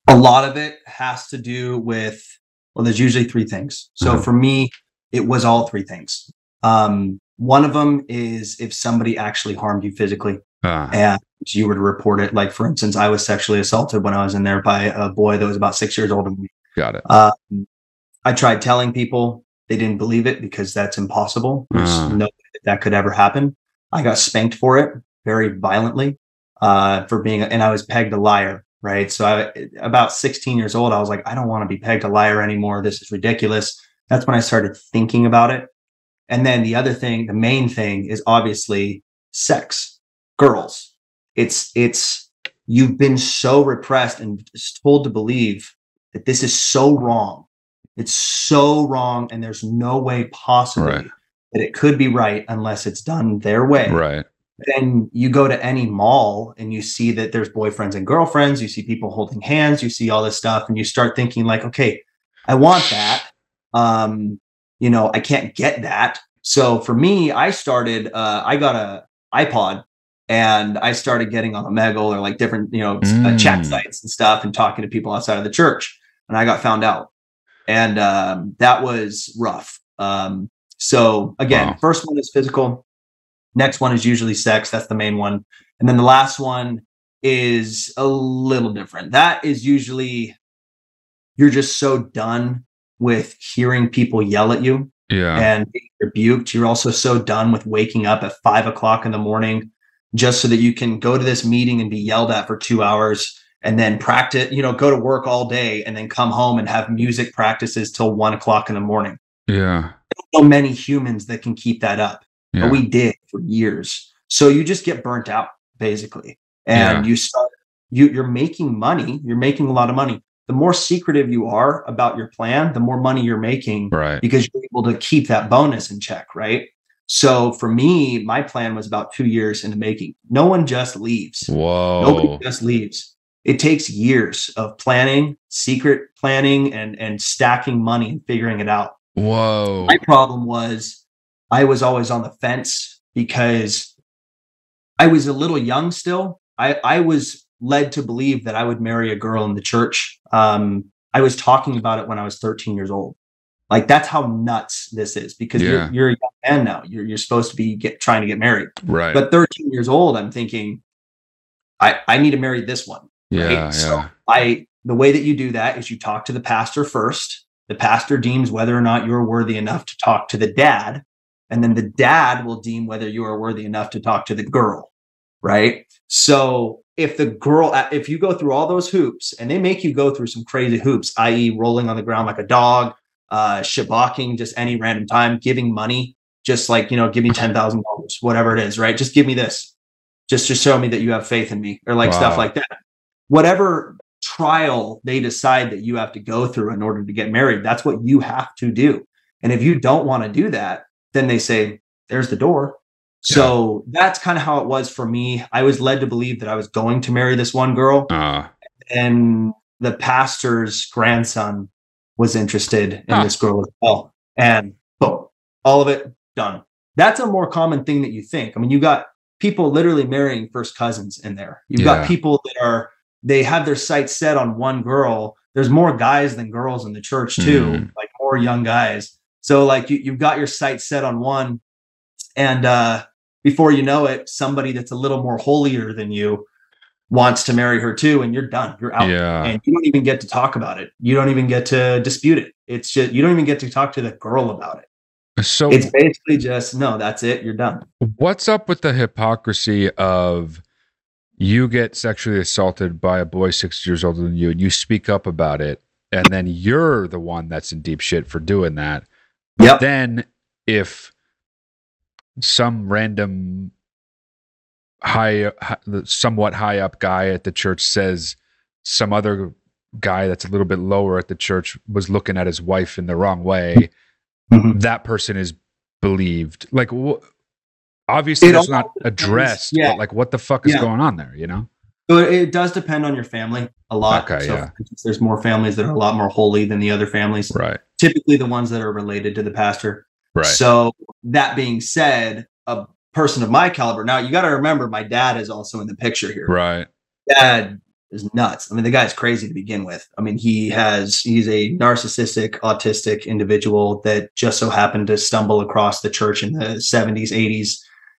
a lot of it has to do with well there's usually three things so Mhm. for me it was all three things um one of them is if somebody actually harmed you physically Uh, and you were to report it like for instance i was sexually assaulted when i was in there by a boy that was about six years older than me got it. um, i tried telling people they didn't believe it because that's impossible there's Ah. no way that that could ever happen i got spanked for it very violently uh, for being, and I was pegged a liar, right? So I, about 16 years old, I was like, I don't want to be pegged a liar anymore. This is ridiculous. That's when I started thinking about it. And then the other thing, the main thing is obviously sex, girls. It's, it's, you've been so repressed and told to believe that this is so wrong. It's so wrong. And there's no way possibly Right. that it could be right unless it's done their way Right. then you go to any mall and you see that there's boyfriends and girlfriends you see people holding hands you see all this stuff and you start thinking like okay i want that um you know i can't get that so for me i started uh i got a ipod and i started getting on omegle or like different you know uh, chat Mm. sites and stuff and talking to people outside of the church and i got found out and um that was rough um so again Wow. first one is physical Next one is usually sex. That's the main one. And then the last one is a little different. That is usually you're just so done with hearing people yell at you Yeah. and being rebuked. You're also so done with waking up at five o'clock in the morning just so that you can go to this meeting and be yelled at for two hours and then practice, you know, go to work all day and then come home and have music practices till one o'clock in the morning. yeah. So many humans that can keep that up Yeah. but we did for years. So you just get burnt out basically, and Yeah. you start you you're making money. You're making a lot of money. The more secretive you are about your plan, the more money you're making right. because you're able to keep that bonus in check, right? So for me, my plan was about two years in the making. No one just leaves. Whoa. Nobody just leaves. It takes years of planning, secret planning, and and stacking money and figuring it out Whoa. my problem was I was always on the fence because I was a little young still. I, I was led to believe that I would marry a girl in the church. Um, I was talking about it when I was 13 years old. Like that's how nuts this is because Yeah. you're, you're a young man now. You're, you're supposed to be get, trying to get married. right. But 13 years old, I'm thinking, I, I need to marry this one yeah. right? So I the way that you do that is you talk to the pastor first. The pastor deems whether or not you're worthy enough to talk to the dad, and then the dad will deem whether you are worthy enough to talk to the girl, right? So if the girl, if you go through all those hoops, and they make you go through some crazy hoops, i.e., rolling on the ground like a dog, uh, shabaking just any random time, giving money, just like you know, give me ten thousand dollars, whatever it is, right? Just give me this, just to show me that you have faith in me, or like stuff like that whatever trial they decide that you have to go through in order to get married, that's what you have to do. And if you don't want to do that, then they say, there's the door. So that's kind of how it was for me. I was led to believe that I was going to marry this one girl, Uh, and the pastor's grandson was interested in Huh. this girl as well. And boom, all of it done. That's a more common thing that you think. I mean, you got people literally marrying first cousins in there. You've Yeah. got people that are they have their sights set on one girl. There's more guys than girls in the church too, Mhm. like more young guys. So like you, you've got your sights set on one, and uh, before you know it, somebody that's a little more holier than you wants to marry her too, and you're done. You're out, yeah. and you don't even get to talk about it. You don't even get to dispute it. It's just you don't even get to talk to the girl about it. so It's basically just no, that's it. You're done. what's up with the hypocrisy of you get sexually assaulted by a boy six years older than you and you speak up about it and then you're the one that's in deep shit for doing that but then if some random high, hi- somewhat high up guy at the church says some other guy that's a little bit lower at the church was looking at his wife in the wrong way Mhm. that person is believed like wh- obviously It that's not depends. addressed Yeah. but like what the fuck is Yeah. going on there you know So it, it does depend on your family a lot. Okay, so yeah. instance, there's more families that are a lot more holy than the other families. right Typically, the ones that are related to the pastor. right So that being said, a person of my caliber. Now you got to remember, my dad is also in the picture here. right Dad is nuts. I mean, the guy's crazy to begin with. I mean, he has he's a narcissistic, autistic individual that just so happened to stumble across the church in the 70s, 80s.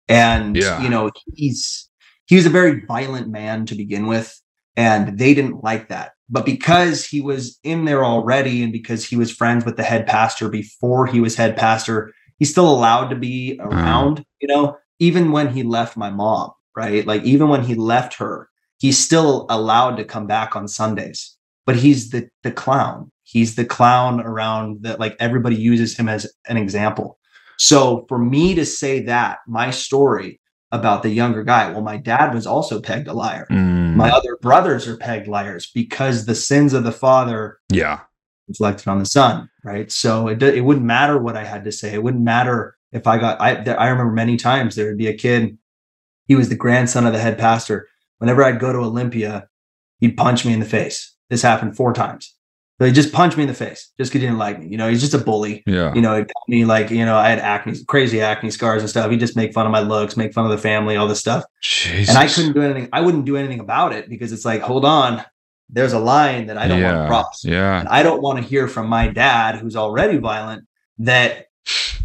And Yeah. you know, he's he was a very violent man to begin with, and they didn't like that. But because he was in there already, and because he was friends with the head pastor before he was head pastor, he's still allowed to be around, you know, even when he left my mom, right? Like even when he left her, he's still allowed to come back on Sundays. But he's the the clown. He's the clown around that like everybody uses him as an example. So for me to say that my story about the younger guy, well, my dad was also pegged a liar. Mm. My other brothers are pegged liars because the sins of the father yeah. reflected on the son, right? So it it wouldn't matter what I had to say. It wouldn't matter if I got. I I remember many times there would be a kid. He was the grandson of the head pastor. Whenever I'd go to Olympia, he'd punch me in the face. This happened four times. He just punched me in the face just because he didn't like me. You know, he's just a bully. Yeah. You know, he got me like, you know, I had acne, crazy acne scars and stuff. He'd just make fun of my looks, make fun of the family, all this stuff. Jesus. And I couldn't do anything. I wouldn't do anything about it because it's like, hold on, there's a line that I don't want to cross. Yeah. And I don't want to hear from my dad, who's already violent, that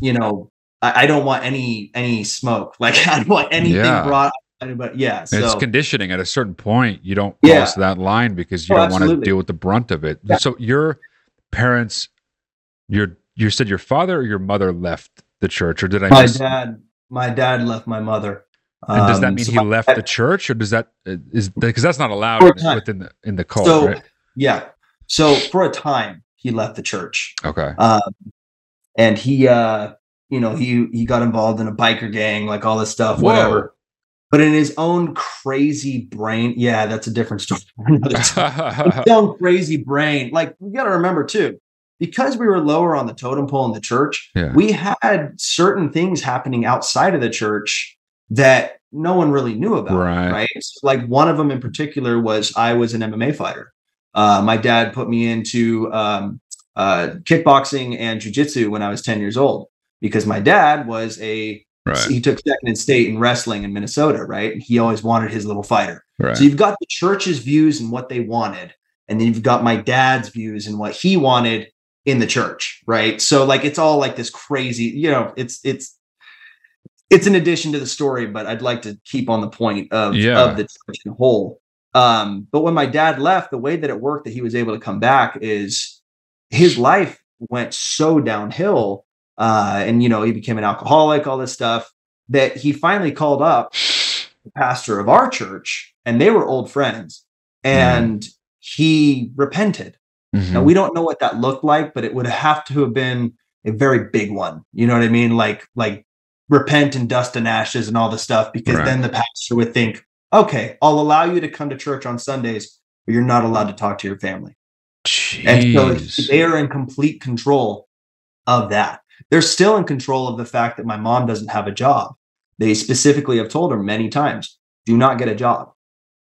you know I, I don't want any any smoke. <laughs> Like I don't want anything Yeah. brought. But yeah, so it's conditioning at a certain point you don't Yeah. cross that line because you Oh, don't want to deal with the brunt of it Yeah. so your parents your you said your father or your mother left the church or did i my miss dad, my dad left my mother. and does that Um, mean so he left dad- the church or does that is because that's not allowed For within the in the cult So right yeah, so for a time he left the church. okay um, and he uh you know he he got involved in a biker gang like all this stuff Whoa. whatever but in his own crazy brain yeah that's a different story for another <laughs> time. his own crazy brain like we got to remember too because we were lower on the totem pole in the church Yeah. we had certain things happening outside of the church that no one really knew about Right. right So, like one of them in particular was i was an mma fighter uh, my dad put me into um, uh, kickboxing and jujitsu when I was 10 years old because my dad was a right he took second in state in wrestling in Minnesota, right? And he always wanted his little fighter. right So you've got the church's views and what they wanted, and then you've got my dad's views and what he wanted in the church, right? So like it's all like this crazy, you know, it's it's it's an addition to the story, but I'd like to keep on the point of Yeah. of the church in whole. Um, but when my dad left, the way that it worked that he was able to come back is his life went so downhill. Uh, and you know, he became an alcoholic, all this stuff, that he finally called up the pastor of our church, and they were old friends, and he repented. Mhm. Now we don't know what that looked like, but it would have to have been a very big one. You know what I mean? Like like repent and dust and ashes and all the stuff, because Right. then the pastor would think, okay, I'll allow you to come to church on Sundays, but you're not allowed to talk to your family. And so they are in complete control of that. They're still in control of the fact that my mom doesn't have a job. They specifically have told her many times, do not get a job.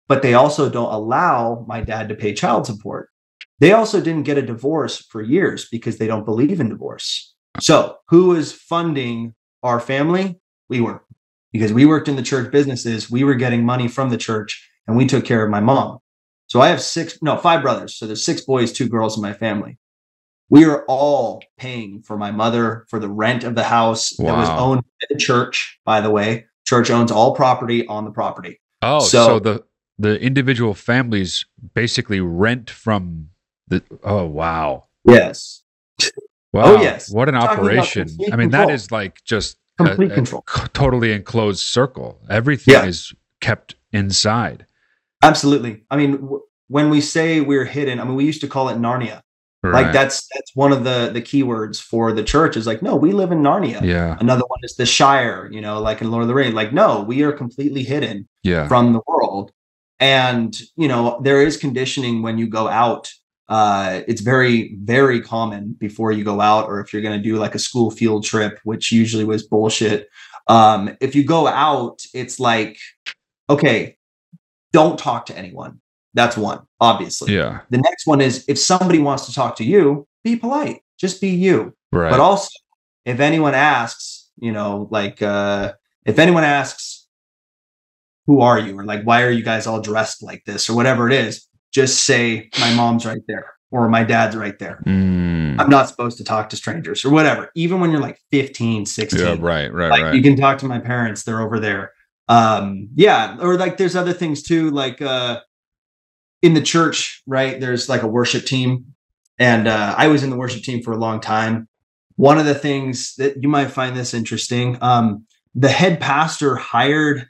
But they also don't allow my dad to pay child support. They also didn't get a divorce for years because they don't believe in divorce. So, who was funding our family? We were. Because we worked in the church businesses, we were getting money from the church and we took care of my mom. So I have six, no, five brothers. So there's six boys, two girls in my family. We are all paying for my mother for the rent of the house that was owned by the church, by the way. Church owns all property on the property. oh so, so- the the individual families basically rent from the oh wow Yes. Wow. Oh, yes. What an Talking operation. I mean, that control. is like just a- Complete a control. totally enclosed circle. Everything Yeah. is kept inside. Absolutely. I mean, w- when we say we're hidden, I mean, we used to call it Narnia. Right. Like that's that's one of the the keywords for the church is like, no, we live in Narnia. Yeah. Another one is the Shire, you know, like in Lord of the Rings. Like, no, we are completely hidden. Yeah. from the world and you know there is conditioning when you go out uh it's very very common before you go out or if you're going to do like a school field trip which usually was bullshit um if you go out it's like okay don't talk to anyone that's one obviously Yeah. the next one is if somebody wants to talk to you be polite just be you Right. but also if anyone asks you know like uh if anyone asks who are you or like why are you guys all dressed like this or whatever it is just say my mom's right there or my dad's right there Mm. i'm not supposed to talk to strangers or whatever even when you're like 15 16 yeah. Right. Right. like right. you can talk to my parents they're over there um yeah or like there's other things too like uh in the church right there's like a worship team and uh i was in the worship team for a long time one of the things that you might find this interesting um the head pastor hired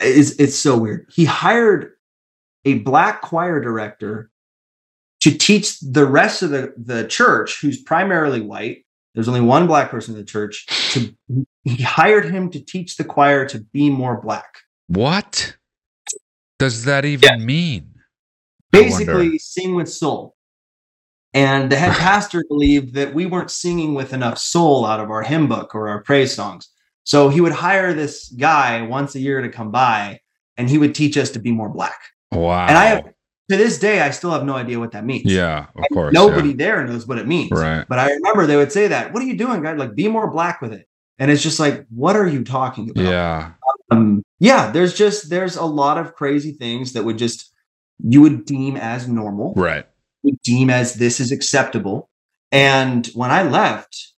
is it's so weird. He hired a black choir director to teach the rest of the, the church, who's primarily white. There's only one black person in the church. To he hired him to teach the choir to be more black. What does that even Yeah. mean? Basically, sing with soul. And the head <laughs> pastor believed that we weren't singing with enough soul out of our hymn book or our praise songs. So he would hire this guy once a year to come by and he would teach us to be more black. Wow. And I have, to this day, I still have no idea what that means. yeah, of course. Nobody there knows what it means. Right. But I remember they would say that. What are you doing, guys? Like, be more black with it. And it's just like, what are you talking Yeah. about? Yeah. Um, yeah, there's just there's a lot of crazy things that would just you would deem as normal, Right. would deem as this is acceptable. And when I left,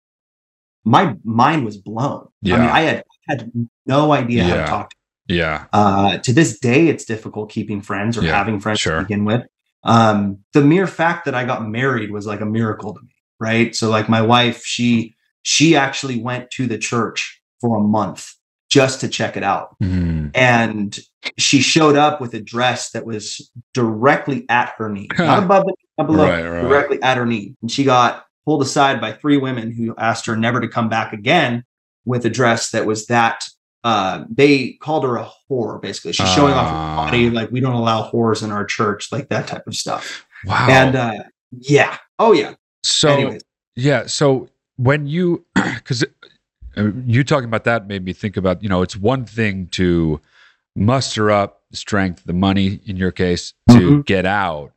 my mind was blown. yeah. I mean, I had had no idea how to talk Yeah. uh, to this day, it's difficult keeping friends or Yeah, having friends sure. to begin with. Um, the mere fact that I got married was like a miracle to me, right? So, like my wife, she she actually went to the church for a month just to check it out, Mhm. and she showed up with a dress that was directly at her knee, <laughs> not above it, not below, Right, right. directly at her knee, and she got pulled aside by three women who asked her never to come back again with a dress that was that uh they called her a whore basically she's showing off her Ah. body like we don't allow whores in our church like that type of stuff Wow. and uh yeah oh yeah so anyways Yeah. So when you, <clears throat> because you talking about that made me think about, you know, it's one thing to muster up strength, the money in your case, to Mhm. get out,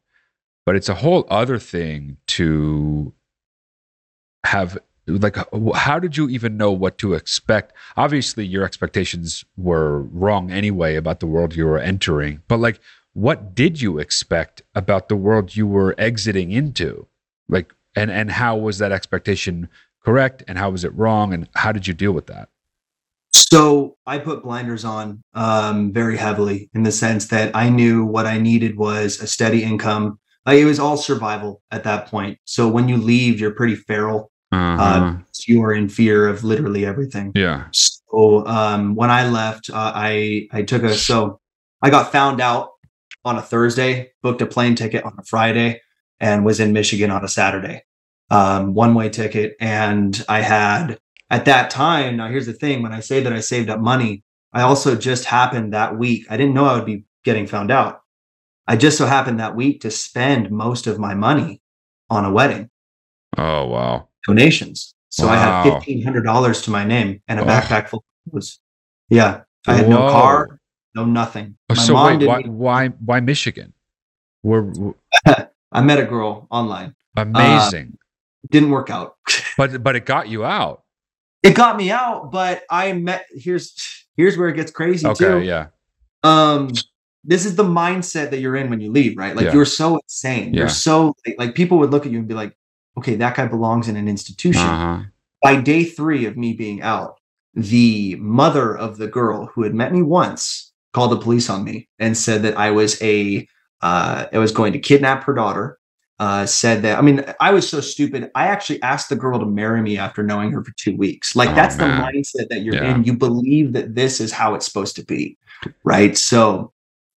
but it's a whole other thing to have. Like, how did you even know what to expect? Obviously, your expectations were wrong anyway about the world you were entering, but like, what did you expect about the world you were exiting into? Like, and and how was that expectation correct? And how was it wrong? And how did you deal with that? So i put blinders on um very heavily in the sense that i knew what i needed was a steady income. Like it was all survival at that point. So when you leave you're pretty feral. Uh-huh. uh, you are in fear of literally everything. Yeah. So um, when I left, uh, I I took a so I got found out on a Thursday, booked a plane ticket on a Friday, and was in Michigan on a Saturday, um, one way ticket. And I had at that time. Now here's the thing: when I say that I saved up money, I also just happened that week. I didn't know I would be getting found out. I just so happened that week to spend most of my money on a wedding oh wow donations. So I had fifteen hundred dollars to my name and a Oh. backpack full of clothes. Yeah, I had no car, no nothing. Oh, My so mom wait why, why why michigan we're- <laughs> I met a girl online. amazing Didn't work out. <laughs> but but it got you out it got me out, but I met. Here's here's where it gets crazy okay too. yeah Um, this is the mindset that you're in when you leave, right? Like Yeah. you're so insane. Yeah. You're so like, like people would look at you and be like, okay, that guy belongs in an institution. uh-huh. by day three of me being out, the mother of the girl who had met me once called the police on me and said that I was a uh, I was going to kidnap her daughter. Uh, said that I mean I was so stupid. I actually asked the girl to marry me after knowing her for two weeks. Like Oh, that's man. the mindset that you're Yeah. in. You believe that this is how it's supposed to be, right? So,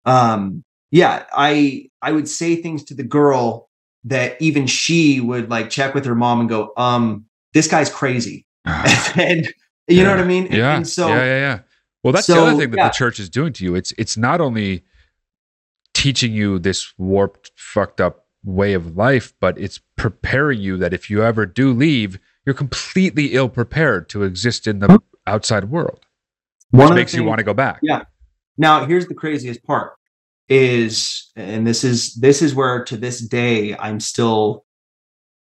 um, yeah, I I would say things to the girl that even she would like check with her mom and go, um, this guy's crazy. <laughs> and you know what I mean? And- yeah And so yeah yeah yeah well that's the so, other thing that yeah. the church is doing to you it's it's not only teaching you this warped fucked up way of life but it's preparing you that if you ever do leave you're completely ill prepared to exist in the outside world one which of the makes you want to go back Yeah. Now, here's the craziest part is, and this is this is where to this day I'm still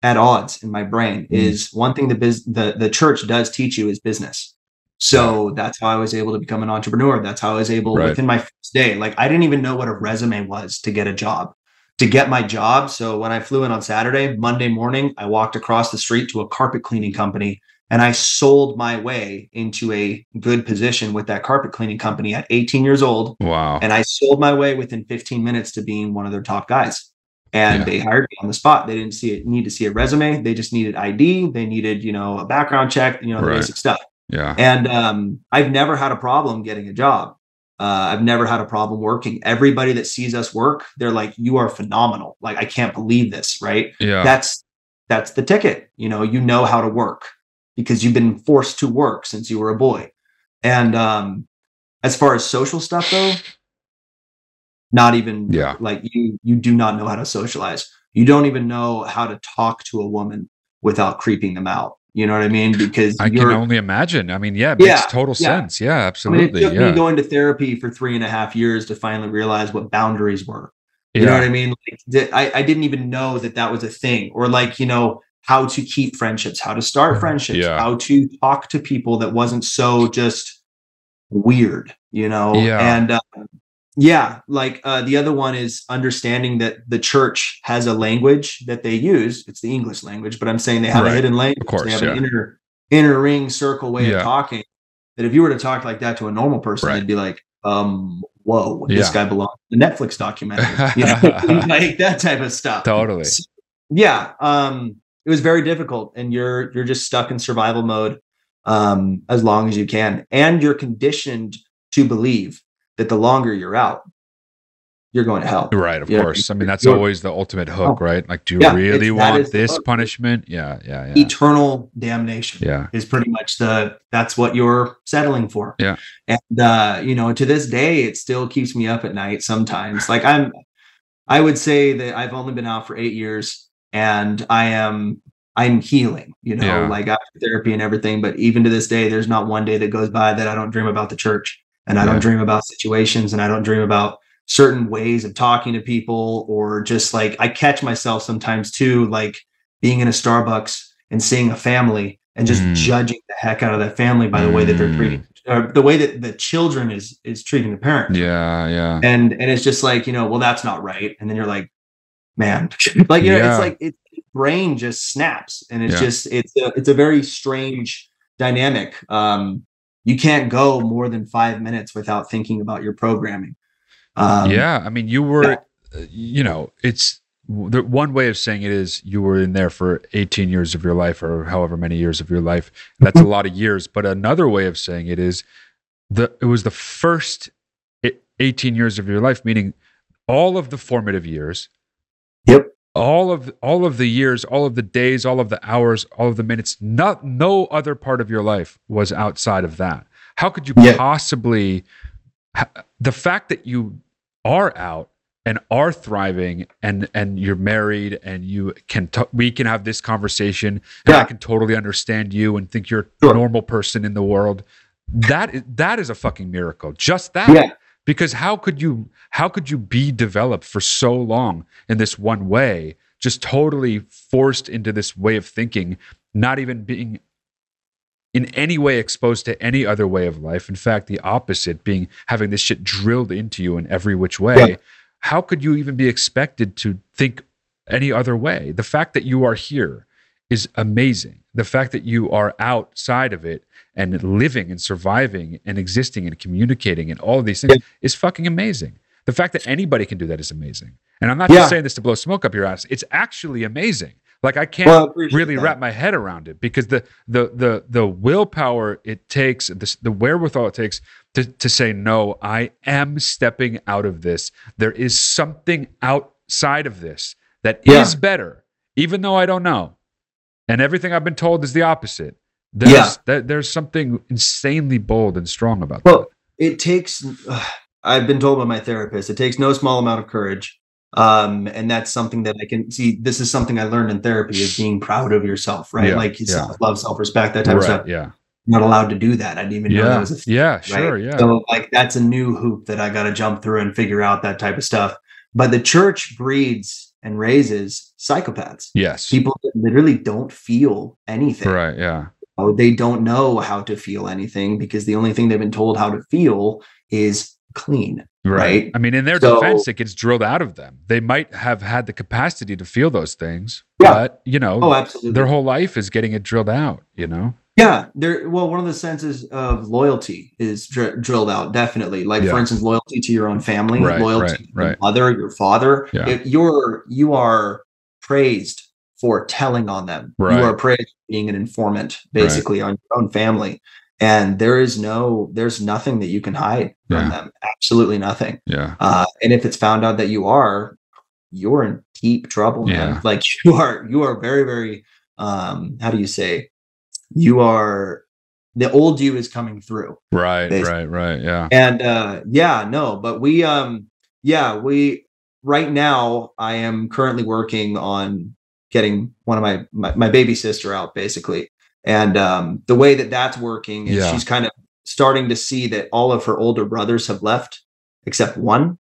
at odds in my brain. Mm. Is one thing the biz the the church does teach you is business. So that's how I was able to become an entrepreneur. That's how I was able Right. within my first day. Like I didn't even know what a resume was to get a job. To get my job. So when I flew in on Saturday, Monday morning, I walked across the street to a carpet cleaning company and I sold my way into a good position with that carpet cleaning company at 18 years old. wow And I sold my way within 15 minutes to being one of their top guys. And Yeah. they hired me on the spot. They didn't see it, need to see a resume. They just needed ID. They needed, you know, a background check, you know, the Right. basic stuff. Yeah And um, I've never had a problem getting a job. Uh, I've never had a problem working. Everybody that sees us work, they're like, "You are phenomenal! Like I can't believe this." Right? Yeah. That's that's the ticket. You know, you know how to work because you've been forced to work since you were a boy. And um, as far as social stuff though, not even Yeah. like you you do not know how to socialize. You don't even know how to talk to a woman without creeping them out. You know what I mean? Because I can only imagine. I mean, yeah, it Yeah, makes total yeah. sense. Yeah, I mean, absolutely. it took yeah. me going to therapy for three and a half years to finally realize what boundaries were. You know what I mean? Like, I, I didn't even know that that was a thing, or like you know how to keep friendships, how to start friendships, Yeah. how to talk to people that wasn't so just weird, you know? Yeah. And uh, yeah, like uh, the other one is understanding that the church has a language that they use. It's the English language, but I'm saying they have Right. a hidden language. of course, they have yeah. an inner inner ring circle way Yeah. of talking. That if you were to talk like that to a normal person, Right. they'd be like, um, whoa, this guy belongs in the Netflix documentary. <laughs> You know, <laughs> like that type of stuff. Totally. So, yeah. Um, it was very difficult, and you're you're just stuck in survival mode um as long as you can. And you're conditioned to believe that the longer you're out, you're going to hell. Right, of Yeah. course. I mean, that's You're- always the ultimate hook, right? Like, do you Yeah, really want this punishment? Yeah, yeah, yeah. Eternal damnation. Yeah. is pretty much the that's what you're settling for. Yeah. And uh, you know, to this day, it still keeps me up at night sometimes. Like I'm I would say that I've only been out for eight years and I am I'm healing, you know, Yeah. like after therapy and everything. But even to this day, there's not one day that goes by that I don't dream about the church and I Yeah. don't dream about situations and I don't dream about certain ways of talking to people or just like I catch myself sometimes too, like being in a Starbucks and seeing a family and just Mm. judging the heck out of that family by the way that they're Mm. treating or the way that the children is is treating the parent Yeah, yeah. and and it's just like you know well that's not right and then you're like man <laughs> like you know Yeah. it's like it brain just snaps and it's Yeah. just it's a it's a very strange dynamic um you can't go more than five minutes without thinking about your programming um yeah, I mean, you were, uh, you know, it's the one way of saying it is you were in there for 18 years of your life or however many years of your life. That's a lot of years. But another way of saying it is the it was the first e- 18 years of your life, meaning all of the formative years. Yep. All of all of the years, all of the days, all of the hours, all of the minutes. Not no other part of your life was outside of that. How could you Yeah. possibly? The fact that you are out and are thriving and and you're married and you can t- we can have this conversation and I can totally understand you and think you're Sure. a normal person in the world. That is that is a fucking miracle. Just that. Yeah. Because how could you how could you be developed for so long in this one way, just totally forced into this way of thinking, not even being in any way exposed to any other way of life. In fact, the opposite, being having this shit drilled into you in every which way. Yeah. How could you even be expected to think any other way? The fact that you are here is amazing. The fact that you are outside of it and living and surviving and existing and communicating and all of these things is fucking amazing. The fact that anybody can do that is amazing. And I'm not Yeah. just saying this to blow smoke up your ass. It's actually amazing. Like I can't Well, I really that. wrap my head around it because the the the the willpower it takes, the, the wherewithal it takes to to say no, I am stepping out of this. There is something outside of this that is Yeah. better, even though I don't know. And everything I've been told is the opposite. There's Yeah. that, there's something insanely bold and strong about that. Well, it takes. Uh, <sighs> I've been told by my therapist it takes no small amount of courage, um, and that's something that I can see. This is something I learned in therapy: is being proud of yourself, right? Yeah, like yeah. self love, self respect, that type of stuff. yeah. Not allowed to do that. I didn't even know that Yeah. was a thing. Yeah, sure, yeah. So like that's a new hoop that I got to jump through and figure out that type of stuff. But the church breeds and raises psychopaths. yes. People that literally don't feel anything. Right, yeah. Oh, they don't know how to feel anything because the only thing they've been told how to feel is clean. Right. Right? I mean, in their So- defense, it gets drilled out of them. They might have had the capacity to feel those things, Yeah. but you know, Oh, absolutely. their whole life is getting it drilled out. You know, Yeah, there. Well, one of the senses of loyalty is dr- drilled out. Definitely, like Yeah. for instance, loyalty to your own family, Right, loyalty right, to your right. mother, your father. Yeah. If you're you are praised for telling on them. You are praised for being an informant, basically, on your own family. and there is no there's nothing that you can hide from Yeah. them absolutely nothing Yeah. uh, and if it's found out that you are you're in deep trouble man like <laughs> you are you are very very um how do you say you are the old you is coming through Right. Basically. Right. Right. Yeah. and uh yeah no but we um yeah we right now i am currently working on getting one of my my, my baby sister out basically and um the way that that's working is Yeah. she's kind of starting to see that all of her older brothers have left except one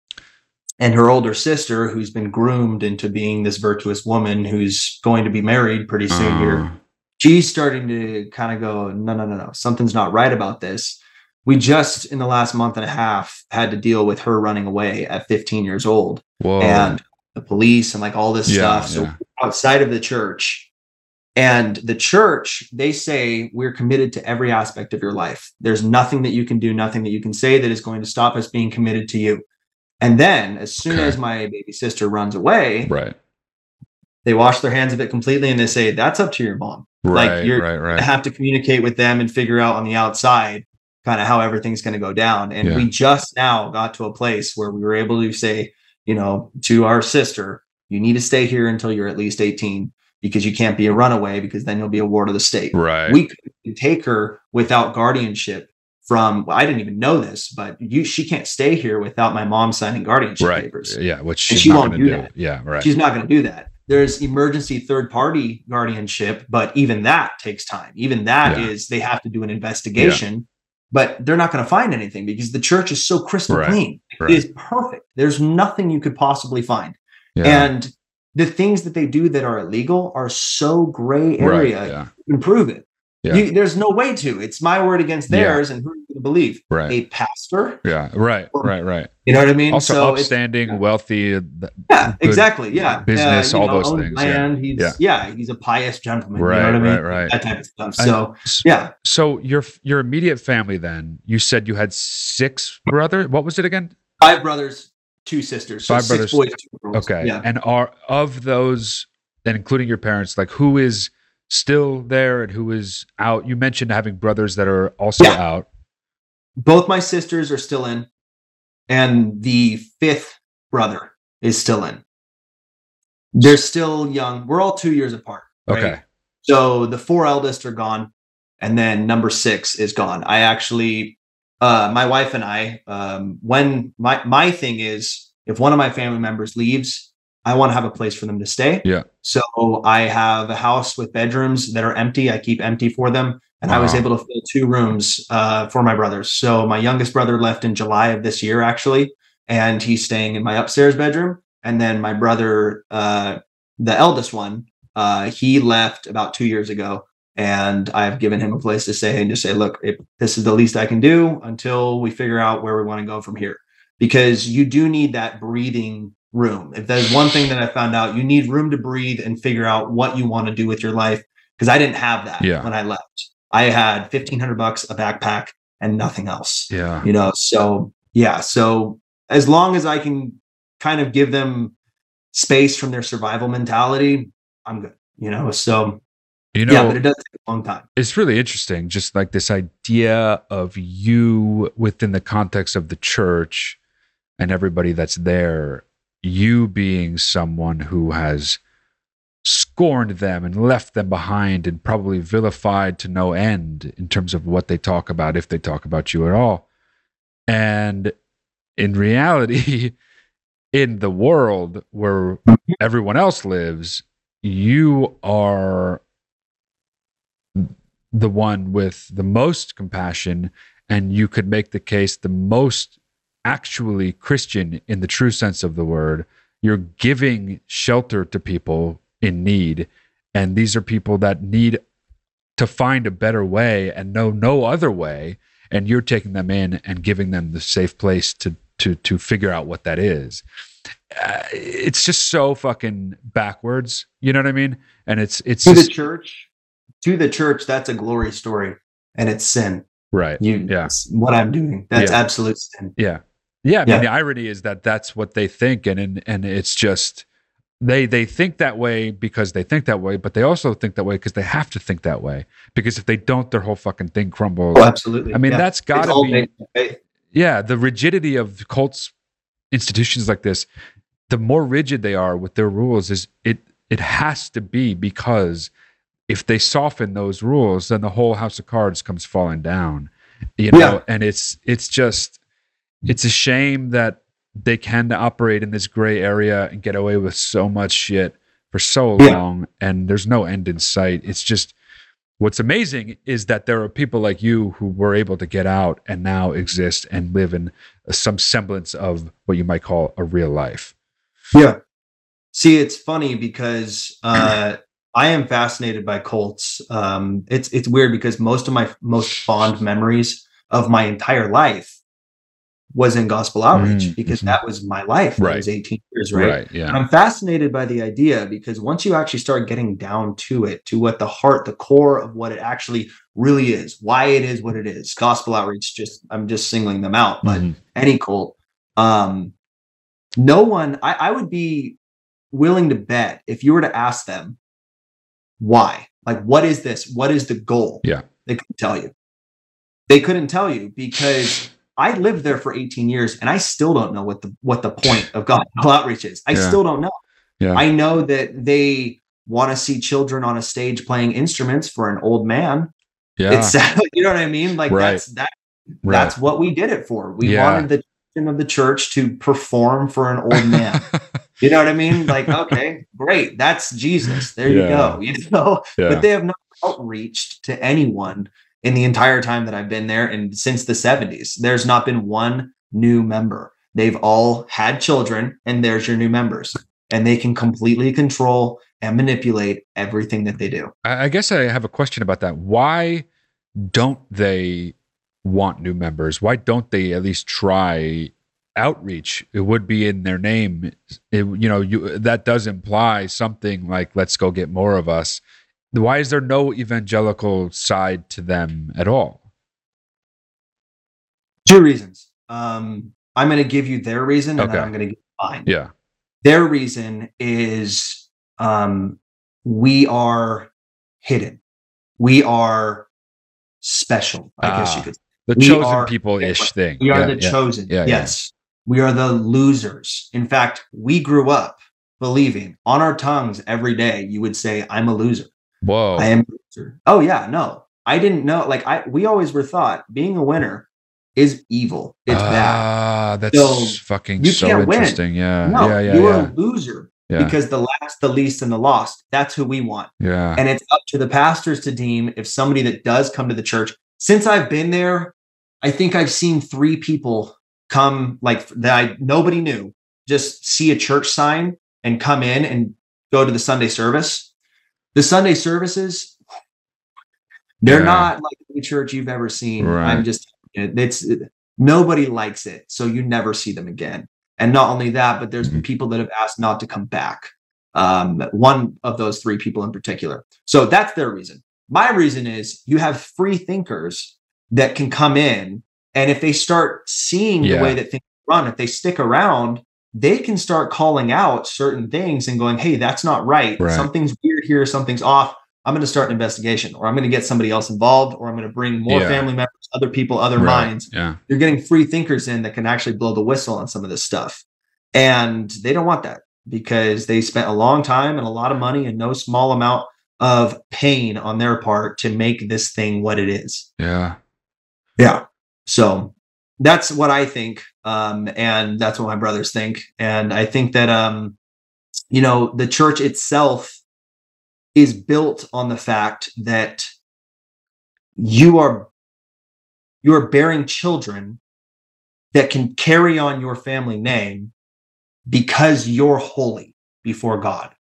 and her older sister who's been groomed into being this virtuous woman who's going to be married pretty soon here Uh, she's starting to kind of go, no, no, no, no, something's not right about this. We just in the last month and a half had to deal with her running away at 15 years old whoa. and the police and like all this Yeah, stuff. So yeah. outside of the church, and the church, they say we're committed to every aspect of your life. There's nothing that you can do, nothing that you can say that is going to stop us being committed to you. And then, as soon Okay. as my baby sister runs away, right. They wash their hands of it completely and they say, That's up to your mom Right. like, you're- right. Right. have to communicate with them and figure out on the outside kind of how everything's going to go down. And Yeah. we just now got to a place where we were able to say, you know, to our sister, you need to stay here until you're at least 18 because you can't be a runaway because then you'll be a ward of the state. Right. We could take her without guardianship from well, I didn't even know this, but you she can't stay here without my mom signing guardianship right. papers. Yeah. Which she's she not won't do do. that. Yeah. Right. She's not going to do that. There's emergency third party guardianship, but even that takes time. Even that is Yeah. they have to do an investigation, but they're not going to find anything because the church is so crystal Right, clean. right. It is perfect. There's nothing you could possibly find. yeah. And the things that they do that are illegal are so gray right. area. Yeah. You can prove it. Yeah. You, there's no way to. It's my word against Yeah. theirs, and who are you going to believe? Right. A pastor? Yeah. Right. Right. Right. You know what I mean? Also, So upstanding, wealthy. uh, Yeah, exactly. Yeah, business, Uh, all know, those things, yeah. Land. He's Yeah. yeah. he's a pious gentleman. Right, you know what I mean? right, right. That type of stuff. So s- yeah, So your your immediate family then you said you had six brothers. What was it again? five brothers, two sisters. So Five six brothers. boys, two girls. Okay. Yeah. And are of those, and including your parents, like who is still there and who is out? You mentioned having brothers that are also Yeah. out. Both my sisters are still in, and the fifth brother is still in. They're still young. We're all two years apart. right? Okay. So the four eldest are gone, and then number six is gone. I actually, uh, my wife and I, um, when my my thing is, if one of my family members leaves, I want to have a place for them to stay. Yeah. So I have a house with bedrooms that are empty. I keep empty for them, and I was able to fill two rooms uh, for my brothers. So my youngest brother left in July of this year, actually, and he's staying in my upstairs bedroom. And then my brother, uh, the eldest one, uh, he left about two years ago, and I've given him a place to stay and just say, look, if this is the least I can do until we figure out where we want to go from here, because you do need that breathing room. If there's one thing that I found out, you need room to breathe and figure out what you want to do with your life. Because I didn't have that Yeah. when I left. I had fifteen hundred bucks, a backpack, and nothing else Yeah. you know so yeah so as long as i can kind of give them space from their survival mentality i'm good you know so You know, yeah but it does take a long time it's really interesting just like this idea of you within the context of the church and everybody that's there you being someone who has scorned them and left them behind and probably vilified to no end in terms of what they talk about if they talk about you at all. And in reality <laughs> in the world where everyone else lives you are the one with the most compassion and you could make the case the most actually christian in the true sense of the word you're giving shelter to people in need. And these are people that need to find a better way and know no other way. And you're taking them in and giving them the safe place to to to figure out what that is. Uh, it's just so fucking backwards. You know what i mean? And it's it's to just the church to the church that's a glory story and it's sin. Right. You Yeah. what i'm doing. That's Yeah. absolute sin. Yeah. Yeah. I mean, Yeah. the irony is that that's what they think. And, and, and it's just they they think that way because they think that way, but they also think that way because they have to think that way. Because if they don't, their whole fucking thing crumbles. Oh, absolutely. I mean, Yeah. that's got to be yeah the rigidity of cults institutions like this the more rigid they are with their rules is it it has to be because if they soften those rules then the whole house of cards comes falling down you know Yeah. and it's it's just it's a shame that they can operate in this gray area and get away with so much shit for so Yeah. long and there's no end in sight it's just what's amazing is that there are people like you who were able to get out and now exist and live in some semblance of what you might call a real life. Yeah. See, it's funny because uh, <clears throat> I am fascinated by cults. Um, it's it's weird because most of my most fond memories of my entire life was in gospel outreach Mm, because mhm. that was my life. when I Right. was 18 years, right? yeah. And I'm fascinated by the idea because once you actually start getting down to it, to what the heart, the core of what it actually really is, why it is what it is, gospel outreach, just I'm just singling them out, but Mhm. any cult, um, no one, I, I would be willing to bet if you were to ask them why, like, what is this? What is the goal? Yeah. They couldn't tell you. They couldn't tell you because I lived there for 18 years and I still don't know what the what the point of gospel outreach is. I Yeah. still don't know. Yeah. I know that they want to see children on a stage playing instruments for an old man. yeah. It's <laughs> you know what I mean? Like Right. that's that right. that's what we did it for. We Yeah. wanted the children of the church to perform for an old man. <laughs> you know what I mean? Like, okay, great. That's Jesus. There you go. <laughs> You know, yeah. but they have not outreached to anyone in the entire time that I've been there and since the 70s. There's not been one new member. They've all had children, and there's your new members. And they can completely control and manipulate everything that they do. I guess I have a question about that. Why don't they want new members? Why don't they at least try outreach? It would be in their name. It, you know, you that does imply something like "Let's go get more of us." Why is there no evangelical side to them at all? Two reasons. Um, I'm going to give you their reason, and Okay. then I'm going to give you mine. Yeah, Their reason is um, we are hidden. We are special, I guess you Ah, could the We chosen people ish thing. We are Yeah, the yeah. chosen. Yeah. yes. We are the losers. In fact, we grew up believing on our tongues every day, you would say, I'm a loser. Whoa. I am. Oh, yeah. No, I didn't know. Like, I, we always were thought being a winner is evil. It's bad. ah, that's So, fucking you so can't win. interesting. Yeah, No, yeah, yeah, you yeah. a loser yeah. because the last, the least, and the lost, that's who we want. yeah. And it's up to the pastors to deem if somebody that does come to the church. Since I've been there, I think I've seen three people come like that I nobody knew, just see a church sign and come in and go to the Sunday service. The Sunday services, they're Yeah. not like any church you've ever seen. Right. I'm just it's nobody likes it, so you never see them again. And not only that, but there's Mhm. people that have asked not to come back. Um, one of those three people in particular. So that's their reason. My reason is you have free thinkers that can come in, and if they start seeing Yeah. the way that things run, if they stick around, they can start calling out certain things and going, "Hey, that's not right. Right. Something's weird here. Something's off." I'm going to start an investigation, or I'm going to get somebody else involved, or I'm going to bring more Yeah. family members, other people, other Right. minds Yeah. you're getting free thinkers in that can actually blow the whistle on some of this stuff. And they don't want that because they spent a long time and a lot of money and no small amount of pain on their part to make this thing what it is. Yeah. Yeah. So that's what I think. Um, and that's what my brothers think. And I think that, um, you know, the church itself is built on the fact that you are you are bearing children that can carry on your family name because you're holy before God.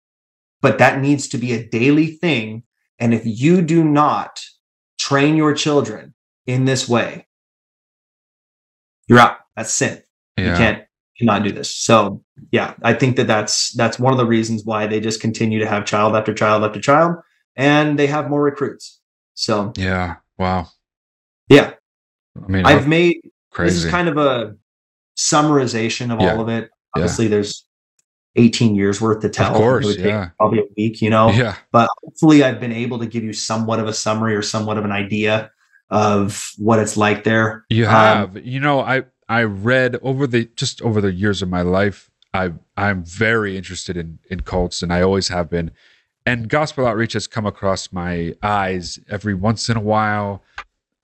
But that needs to be a daily thing. And if you do not train your children in this way, you're out. That's sin. Yeah. You can't cannot do this. So yeah, I think that that's that's one of the reasons why they just continue to have child after child after child, and they have more recruits. So Yeah. Wow. yeah, I mean, I've made crazy. this is kind of a summarization of Yeah. all of it. Yeah. Obviously, there's 18 years worth to tell. Of course, It would take yeah. probably a week, you know. Yeah. But hopefully, I've been able to give you somewhat of a summary or somewhat of an idea of what it's like there. You Um, have. you know, I I read over the just over the years of my life. I I'm very interested in in cults, and I always have been. And gospel outreach has come across my eyes every once in a while.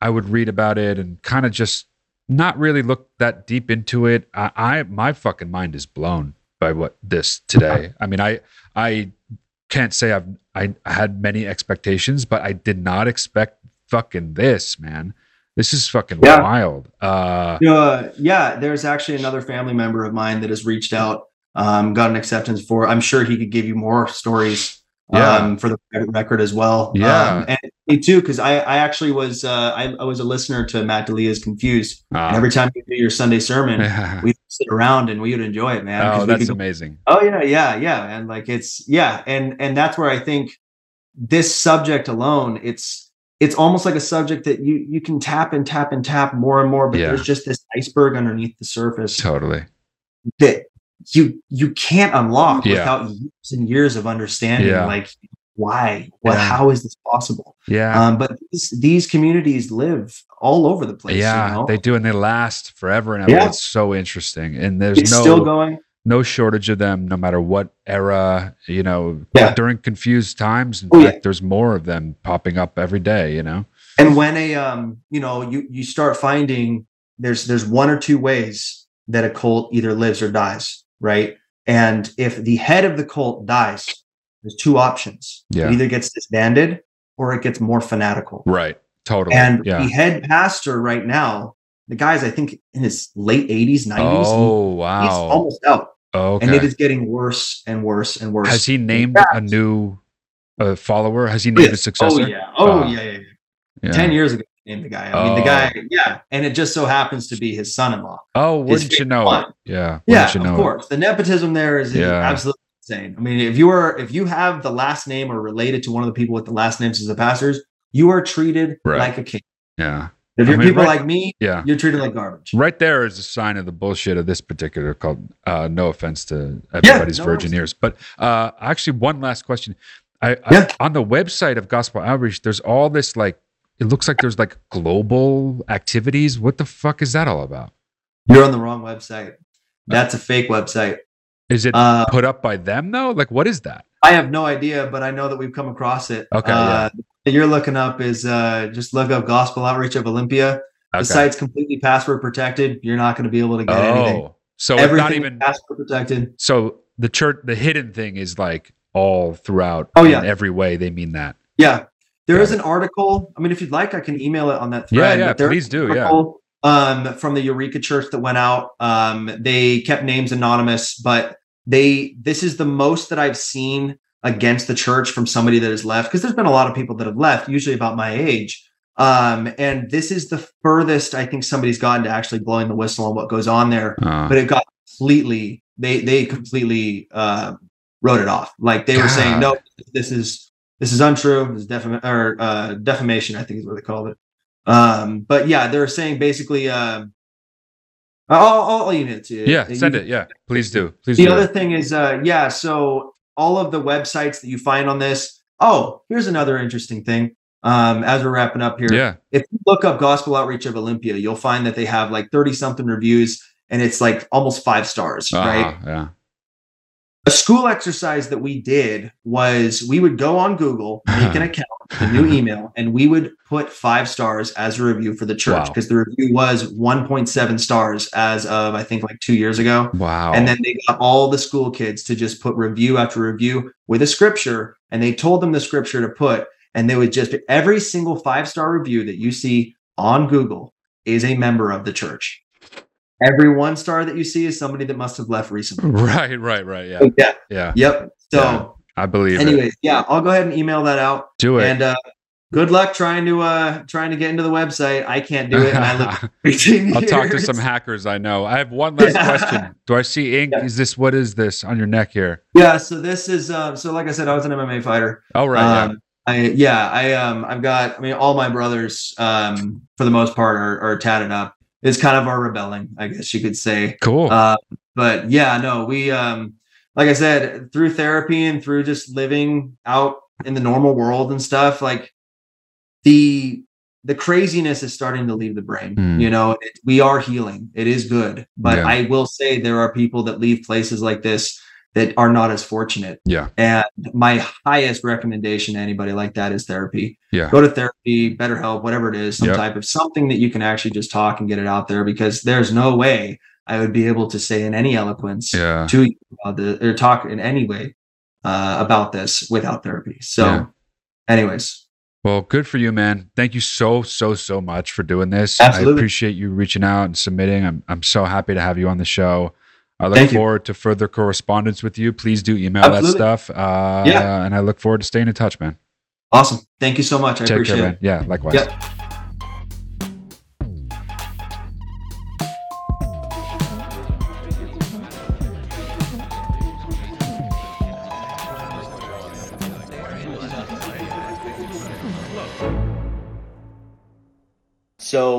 I would read about it and kind of just not really look that deep into it. I, I my fucking mind is blown by what this today. I mean, I I can't say I've I had many expectations, but I did not expect fucking this, man. This is fucking Yeah. wild. Uh Uh, yeah, there's actually another family member of mine that has reached out, um, got an acceptance for. I'm sure he could give you more stories. Yeah. Um, for the private record as well. Yeah. Um, and me too, because I, I actually was uh, I, I was a listener to Matt D'Elia's Confused. uh, And every time you do your Sunday sermon, <laughs> we'd sit around and we would enjoy it, man. oh, that's could amazing. Oh yeah, yeah, yeah, and like it's yeah, and and that's where I think this subject alone, it's it's almost like a subject that you you can tap and tap and tap more and more, but Yeah. there's just this iceberg underneath the surface Totally. that you you can't unlock Yeah. without years and years of understanding. Yeah. Like why? Well, Yeah. how is this possible? Yeah. Um, but these, these communities live all over the place. yeah, you know? they do, and they last forever and ever. Yeah. It's so interesting, and there's it's no still going. No shortage of them, no matter what era. You know, Yeah. during confused times. In Oh, fact, yeah. there's more of them popping up every day. You know. and when a um you know you you start finding there's there's one or two ways that a cult either lives or dies right and if the head of the cult dies there's two options Yeah. it either gets disbanded or it gets more fanatical Right. Totally. and yeah. the head pastor right now the guy's i think in his late 80s 90s oh wow, he's almost out okay. and it is getting worse and worse and worse Has he named fact- a new uh, follower? Has he Oh, named a successor? oh yeah oh Wow. yeah, yeah, yeah. Yeah. 10 years ago he named the guy i mean the Oh. guy yeah and it just so happens to be his son-in-law Oh, wouldn't you know one. it? Yeah. Yeah, you know of it? course. The nepotism there is, is Yeah. absolutely insane. I mean, if you are if you have the last name or related to one of the people with the last names as the pastors, you are treated Right. like a king. Yeah. If you're mean, people right- like me, Yeah. you're treated like garbage. Right there is a sign of the bullshit of this particular cult. Uh, no offense to everybody's no virgin ears, but uh, actually, one last question. I, I Yeah. on the website of Gospel Outreach, there's all this like. It looks like there's like global activities. What the fuck is that all about? You're on the wrong website. That's a fake website. Is it Uh, put up by them though? Like, what is that? I have no idea, but I know that we've come across it. Okay, Uh, that you're looking up is uh, just look up Gospel Outreach of Olympia. The site's completely password protected. You're not going to be able to get anything. Oh, so it's Everything not is even. password protected. So the church, the hidden thing is like all throughout. Oh, yeah. in every way they mean that. Yeah. there Got is an article. I mean, if you'd like, I can email it on that thread. yeah, there please do, yeah. Um, from the Eureka Church that went out. Um, they kept names anonymous, but they this is the most that I've seen against the church from somebody that has left because there's been a lot of people that have left, usually about my age. Um, and this is the furthest I think somebody's gotten to actually blowing the whistle on what goes on there. Uh, But it got completely they they completely uh, wrote it off. Like they were saying, no, this is this is untrue. This is defam- or uh, defamation, I think is what they called it. Um, but yeah, they were saying basically. Um, I'll, I'll email it to you. yeah, send it. Yeah, <laughs> please do. Please The do. other thing is, uh, yeah. So all of the websites that you find on this. Oh, here's another interesting thing. Um, as we're wrapping up here, yeah. if you look up Gospel Outreach of Olympia, you'll find that they have like 30 something reviews and it's like almost five stars, right? Uh-huh, Yeah. A school exercise that we did was we would go on Google, make an <laughs> account, a new email, and we would put five stars as a review for the church Wow. because the review was 1.7 stars as of I think like two years ago. Wow. And then they got all the school kids to just put review after review with a scripture, and they told them the scripture to put, and they would just every single five star review that you see on Google is a member of the church. Every one star that you see is somebody that must have left recently. right, right, right. Yeah. Yeah. Yeah. Yep. So, Yeah, I believe it. anyways, yeah, I'll go ahead and email that out. Do it. And uh, good luck trying to uh trying to get into the website. I can't do it. And I live <laughs> 18 I'll talk to some <laughs> hackers I know. I have one last question. Do I see ink? Yeah. Is this what is this on your neck here? Yeah. So this is um. So like I said, I was an MMA fighter. Oh right. um, I yeah, I um I've got I mean all my brothers um for the most part are, are tatted up. It's kind of our rebelling, I guess you could say. Cool. Uh, but yeah, no, we um like I said, through therapy and through just living out in the normal world and stuff, like the the craziness is starting to leave the brain. Mm. You know, it, we are healing. It is good, but Yeah. I will say there are people that leave places like this that are not as fortunate. Yeah. And my highest recommendation to anybody like that is therapy. Yeah. Go to therapy, BetterHelp, whatever it is, some Yep. type of something that you can actually just talk and get it out there because there's no way I would be able to say in any eloquence Yeah. to you about the or talk in any way uh, about this without therapy. So, Yeah. anyways, Well, good for you, man. Thank you so, so, so much for doing this. Absolutely. I appreciate you reaching out and submitting. I'm, I'm so happy to have you on the show. I look Thank you. forward to further correspondence with you. Please do email Absolutely. that stuff. Uh, Yeah. And I look forward to staying in touch, man. awesome. Thank you so much. I Take appreciate care, man. it. Yeah, likewise. Yep.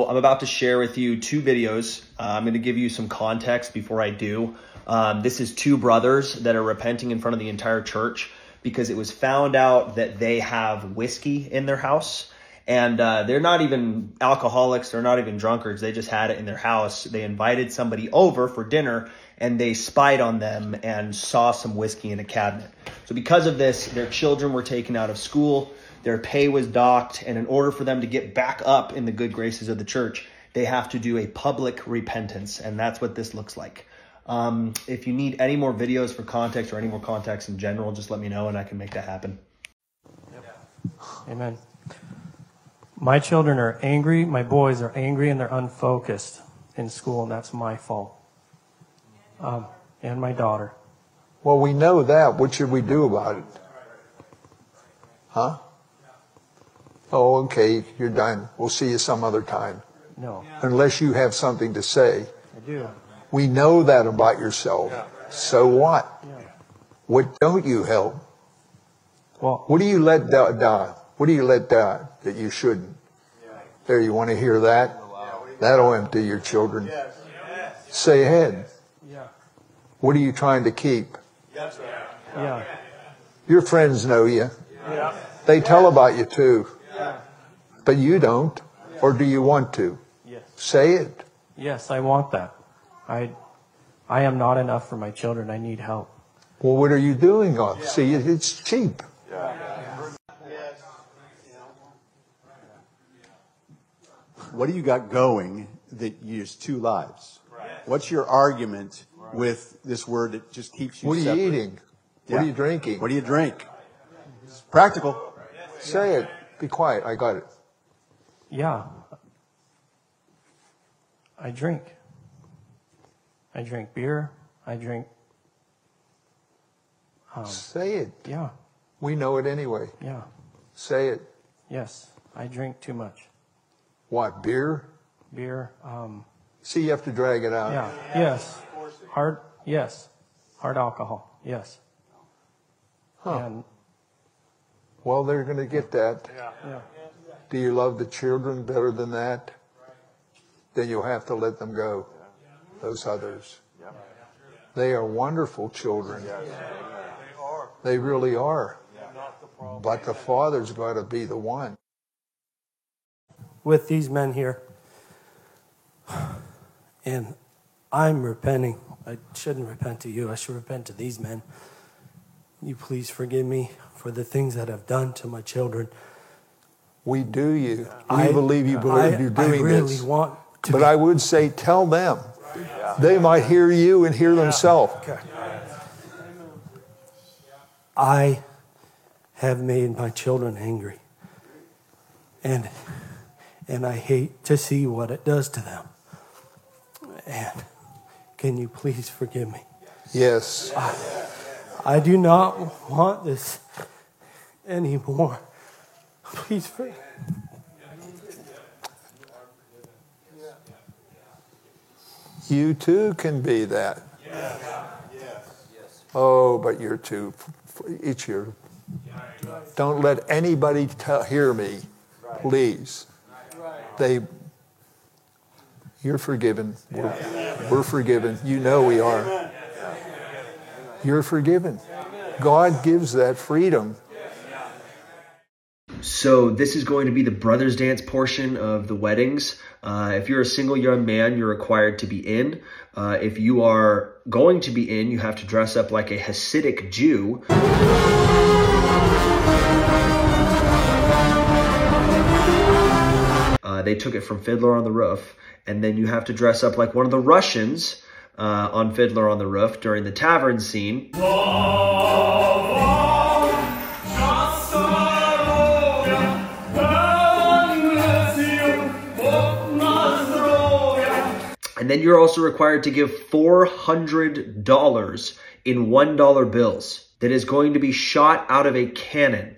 I'm about to share with you two videos. Uh, I'm going to give you some context before I do. Um, this is two brothers that are repenting in front of the entire church because it was found out that they have whiskey in their house. And uh, they're not even alcoholics, they're not even drunkards. They just had it in their house. They invited somebody over for dinner and they spied on them and saw some whiskey in a cabinet. So, because of this, their children were taken out of school, their pay was docked, and in order for them to get back up in the good graces of the church, they have to do a public repentance. And that's what this looks like. Um, if you need any more videos for context or any more context in general, just let me know and I can make that happen. Amen. My children are angry. My boys are angry and they're unfocused in school, and that's my fault. Um, and my daughter. Well, we know that. What should we do about it? Huh? Oh, okay, you're done. We'll see you some other time. No, Unless you have something to say. I do. We know that about yourself. So what? What don't you help? Well, What do you let die? die? What do you let die that you shouldn't? There, you want to hear that? That'll empty your children. Say ahead. yeah, What are you trying to keep? yeah, Your friends know you. They tell about you too. But you don't. Or do you want to? yes, Say it. yes. I want that. I, I am not enough for my children. I need help. Well, what are you doing uh, on? See, it's cheap. what do you got going that use two lives? What's your argument with this word that just keeps you What are you separate? eating? What are you drinking? What do you drink? It's practical. Say it. Be quiet. I got it. Yeah. I drink. I drink beer. I drink. Um, Say it. yeah, We know it anyway. yeah, Say it. yes. I drink too much What, beer? beer. Um, See, you have to drag it out. Yeah. Yes. Hard. Yes. Hard alcohol. Yes. Huh. And Well, they're going to get that. yeah. yeah. Do you love the children better than that? Then you'll have to let them go. Those others. They are wonderful children. They really are. But the father's got to be the one. with these men here. And I'm repenting. I shouldn't repent to you. I should repent to these men. You please forgive me for the things that I've done to my children. We do you. We I believe you believe I, you're doing I really this. want to. But be- I would say tell them. They might hear you and hear themselves. Okay. I have made my children angry. And and I hate to see what it does to them. And can you please forgive me? Yes. I do not want this anymore. Please forgive You too can be that. Oh, but you're too. It's your. Don't let anybody tell, hear me, please. They. You're forgiven. We're, we're forgiven. You know we are. you're forgiven. God gives that freedom. So this is going to be the brothers dance portion of the weddings. Uh, if you're a single young man, you're required to be in. Uh, if you are going to be in, you have to dress up like a Hasidic Jew. Uh, they took it from Fiddler on the Roof, and then you have to dress up like one of the Russians uh, on Fiddler on the Roof during the tavern scene. And then you're also required to give $400 in $1 bills that is going to be shot out of a cannon.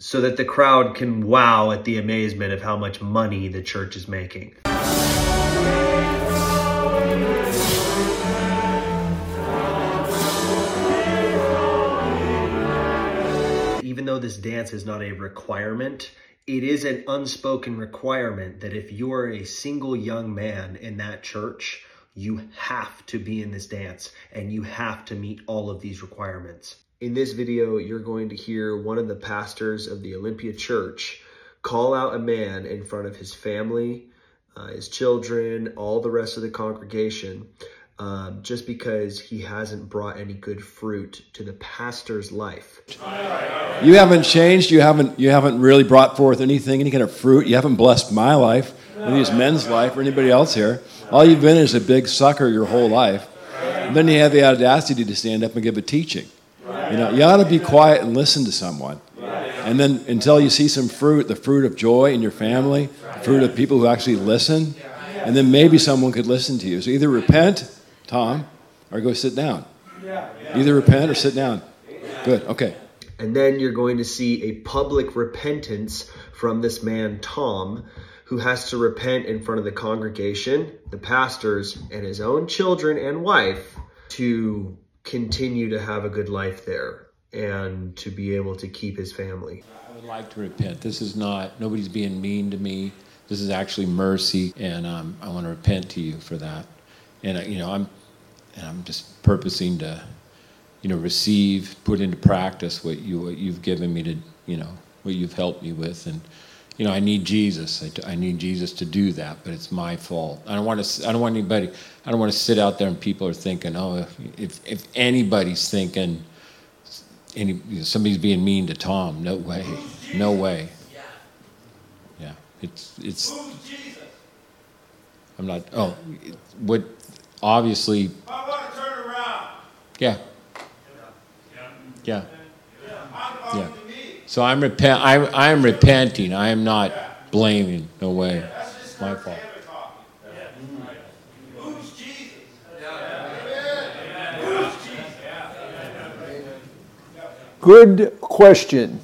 So that the crowd can wow at the amazement of how much money the church is making. Even though this dance is not a requirement, it is an unspoken requirement that if you are a single young man in that church, you have to be in this dance and you have to meet all of these requirements. In this video, you're going to hear one of the pastors of the Olympia Church call out a man in front of his family, uh, his children, all the rest of the congregation, um, just because he hasn't brought any good fruit to the pastor's life. You haven't changed. You haven't. You haven't really brought forth anything, any kind of fruit. You haven't blessed my life, or these men's life, or anybody else here. All you've been is a big sucker your whole life. And then you have the audacity to stand up and give a teaching. You know, you ought to be quiet and listen to someone. And then until you see some fruit, the fruit of joy in your family, fruit of people who actually listen, and then maybe someone could listen to you. So either repent Tom, or go sit down. Either repent or sit down. Good, okay. And then you're going to see a public repentance from this man, Tom, who has to repent in front of the congregation, the pastors, and his own children and wife to continue to have a good life there and to be able to keep his family. I would like to repent. This is not, nobody's being mean to me. This is actually mercy, and um, I want to repent to you for that and uh, you know I'm and I'm just purposing to you know receive, put into practice what you what you've given me to you know what you've helped me with, and you know I need Jesus. I, I need Jesus to do that, but it's my fault. I don't want to. I don't want anybody. I don't want to sit out there and people are thinking, oh, if if, if anybody's thinking. Any, you know, somebody's being mean to Tom. No way. No way. Yeah. Yeah. It's it's. Jesus. I'm not. Oh, what obviously. I want to turn around. Yeah. Yeah. Yeah. So I'm repent. I'm, I'm repenting. I am not blaming. No way. My fault. Good question.